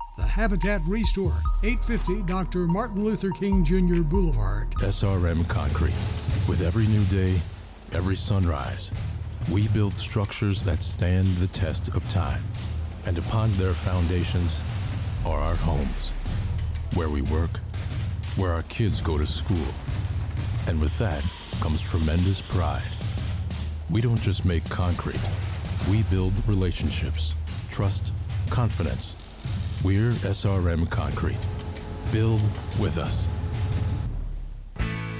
The Habitat Restore, 850 Dr. Martin Luther King Jr. Boulevard. SRM Concrete. With every new day, every sunrise, we build structures that stand the test of time. And upon their foundations are our homes, where we work, where our kids go to school. And with that comes tremendous pride. We don't just make concrete, we build relationships, trust, confidence. We're SRM Concrete. Build with us.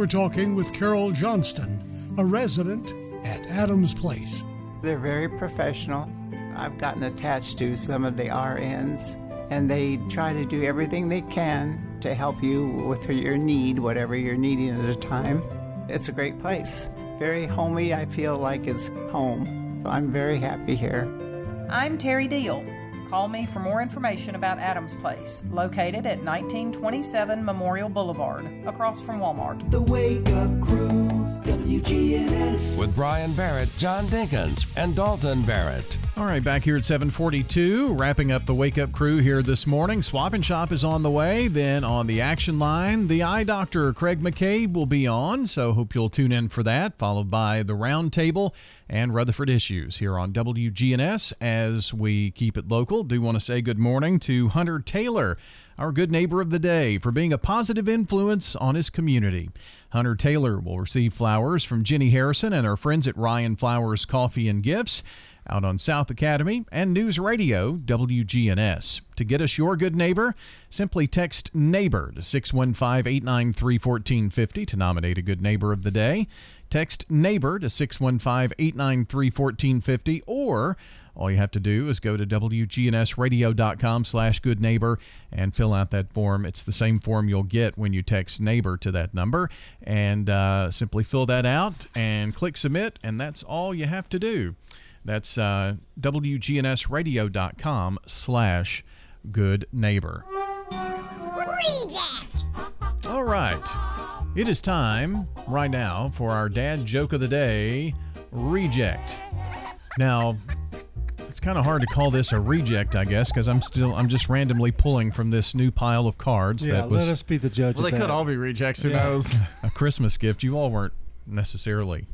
We're talking with Carol Johnston, a resident at Adams Place. They're very professional. I've gotten attached to some of the RNs, and they try to do everything they can to help you with your need, whatever you're needing at a time. It's a great place. Very homey, I feel like it's home. So I'm very happy here. I'm Terry Deal. Call me for more information about Adams Place, located at 1927 Memorial Boulevard, across from Walmart. The Wake Up Crew, WGNS. With Brian Barrett, John Dinkins, and Dalton Barrett. All right, back here at 742, wrapping up the Wake Up crew here this morning. Swap and Shop is on the way. Then on the action line, the eye doctor, Craig McCabe, will be on. So hope you'll tune in for that, followed by the roundtable and Rutherford Issues here on WGNS as we keep it local. Do want to say good morning to Hunter Taylor, our good neighbor of the day, for being a positive influence on his community. Hunter Taylor will receive flowers from Jenny Harrison and our friends at Ryan Flowers Coffee and Gifts out on South Academy and News Radio WGNS. To get us your good neighbor, simply text neighbor to 615 893 1450 to nominate a good neighbor of the day. Text neighbor to 615 893 1450 or all you have to do is go to wgnsradio.com slash good neighbor and fill out that form. It's the same form you'll get when you text neighbor to that number. And uh, simply fill that out and click submit, and that's all you have to do. That's uh, wgnsradio.com slash good neighbor. Reject. All right. It is time right now for our dad joke of the day reject. Now, it's kind of hard to call this a reject, I guess, because I'm still I'm just randomly pulling from this new pile of cards Yeah, that was let us be the judge. Well, of they that. could all be rejects. Who Yeah. knows? a Christmas gift. You all weren't necessarily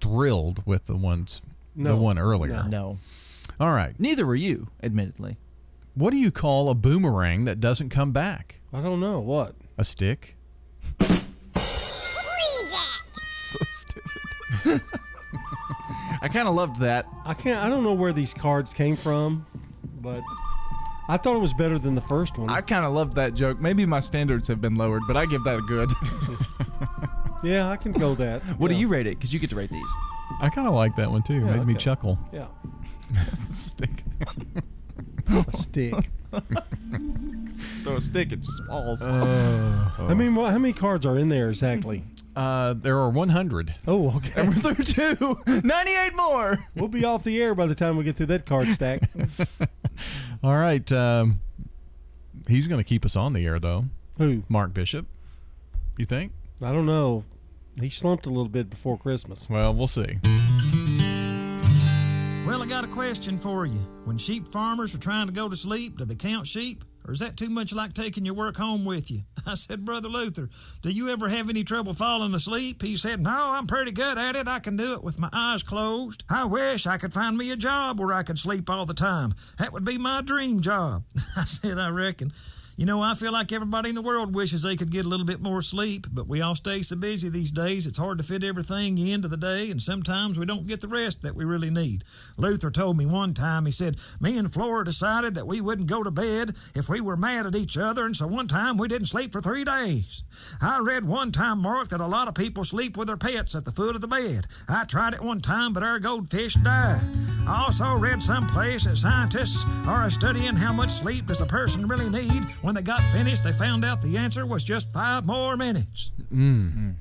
thrilled with the ones the one earlier. No. All right. Neither were you, admittedly. What do you call a boomerang that doesn't come back? I don't know. What? A stick? Reject. So stupid. I kind of loved that. I can't. I don't know where these cards came from, but I thought it was better than the first one. I kind of loved that joke. Maybe my standards have been lowered, but I give that a good. yeah, I can go that. what do you rate it? Because you get to rate these. I kind of like that one too. Yeah, Made me chuckle. Yeah. stick. A stick. Throw a stick, it just falls. I mean, what, how many cards are in there exactly? Uh, there are 100. Oh, okay. And we're through two. 98 more. We'll be off the air by the time we get through that card stack. All right. Um, he's going to keep us on the air, though. Who? Mark Bishop. You think? I don't know. He slumped a little bit before Christmas. Well, we'll see. Well, I got a question for you. When sheep farmers are trying to go to sleep, do they count sheep? Or is that too much like taking your work home with you? I said, Brother Luther, do you ever have any trouble falling asleep? He said, No, I'm pretty good at it. I can do it with my eyes closed. I wish I could find me a job where I could sleep all the time. That would be my dream job. I said, I reckon. You know, I feel like everybody in the world wishes they could get a little bit more sleep, but we all stay so busy these days it's hard to fit everything into the day, and sometimes we don't get the rest that we really need. Luther told me one time, he said, Me and Flora decided that we wouldn't go to bed if we were mad at each other, and so one time we didn't sleep for three days. I read one time, Mark, that a lot of people sleep with their pets at the foot of the bed. I tried it one time, but our goldfish died. I also read someplace that scientists are studying how much sleep does a person really need when they got finished, they found out the answer was just five more minutes. Mm.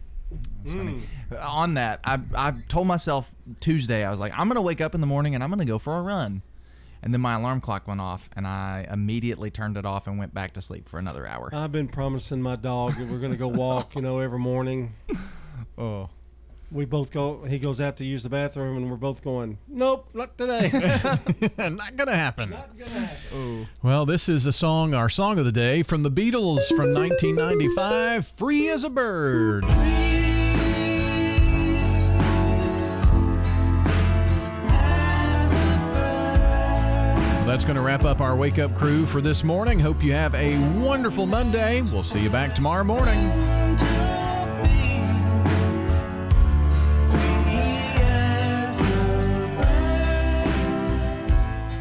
Mm. On that, I I told myself Tuesday I was like I'm gonna wake up in the morning and I'm gonna go for a run, and then my alarm clock went off and I immediately turned it off and went back to sleep for another hour. I've been promising my dog that we're gonna go walk, you know, every morning. Oh. We both go. He goes out to use the bathroom, and we're both going. Nope, not today. not gonna happen. Not gonna happen. Well, this is a song, our song of the day from the Beatles from 1995, "Free as a Bird." That's going to wrap up our wake up crew for this morning. Hope you have a wonderful Monday. We'll see you back tomorrow morning.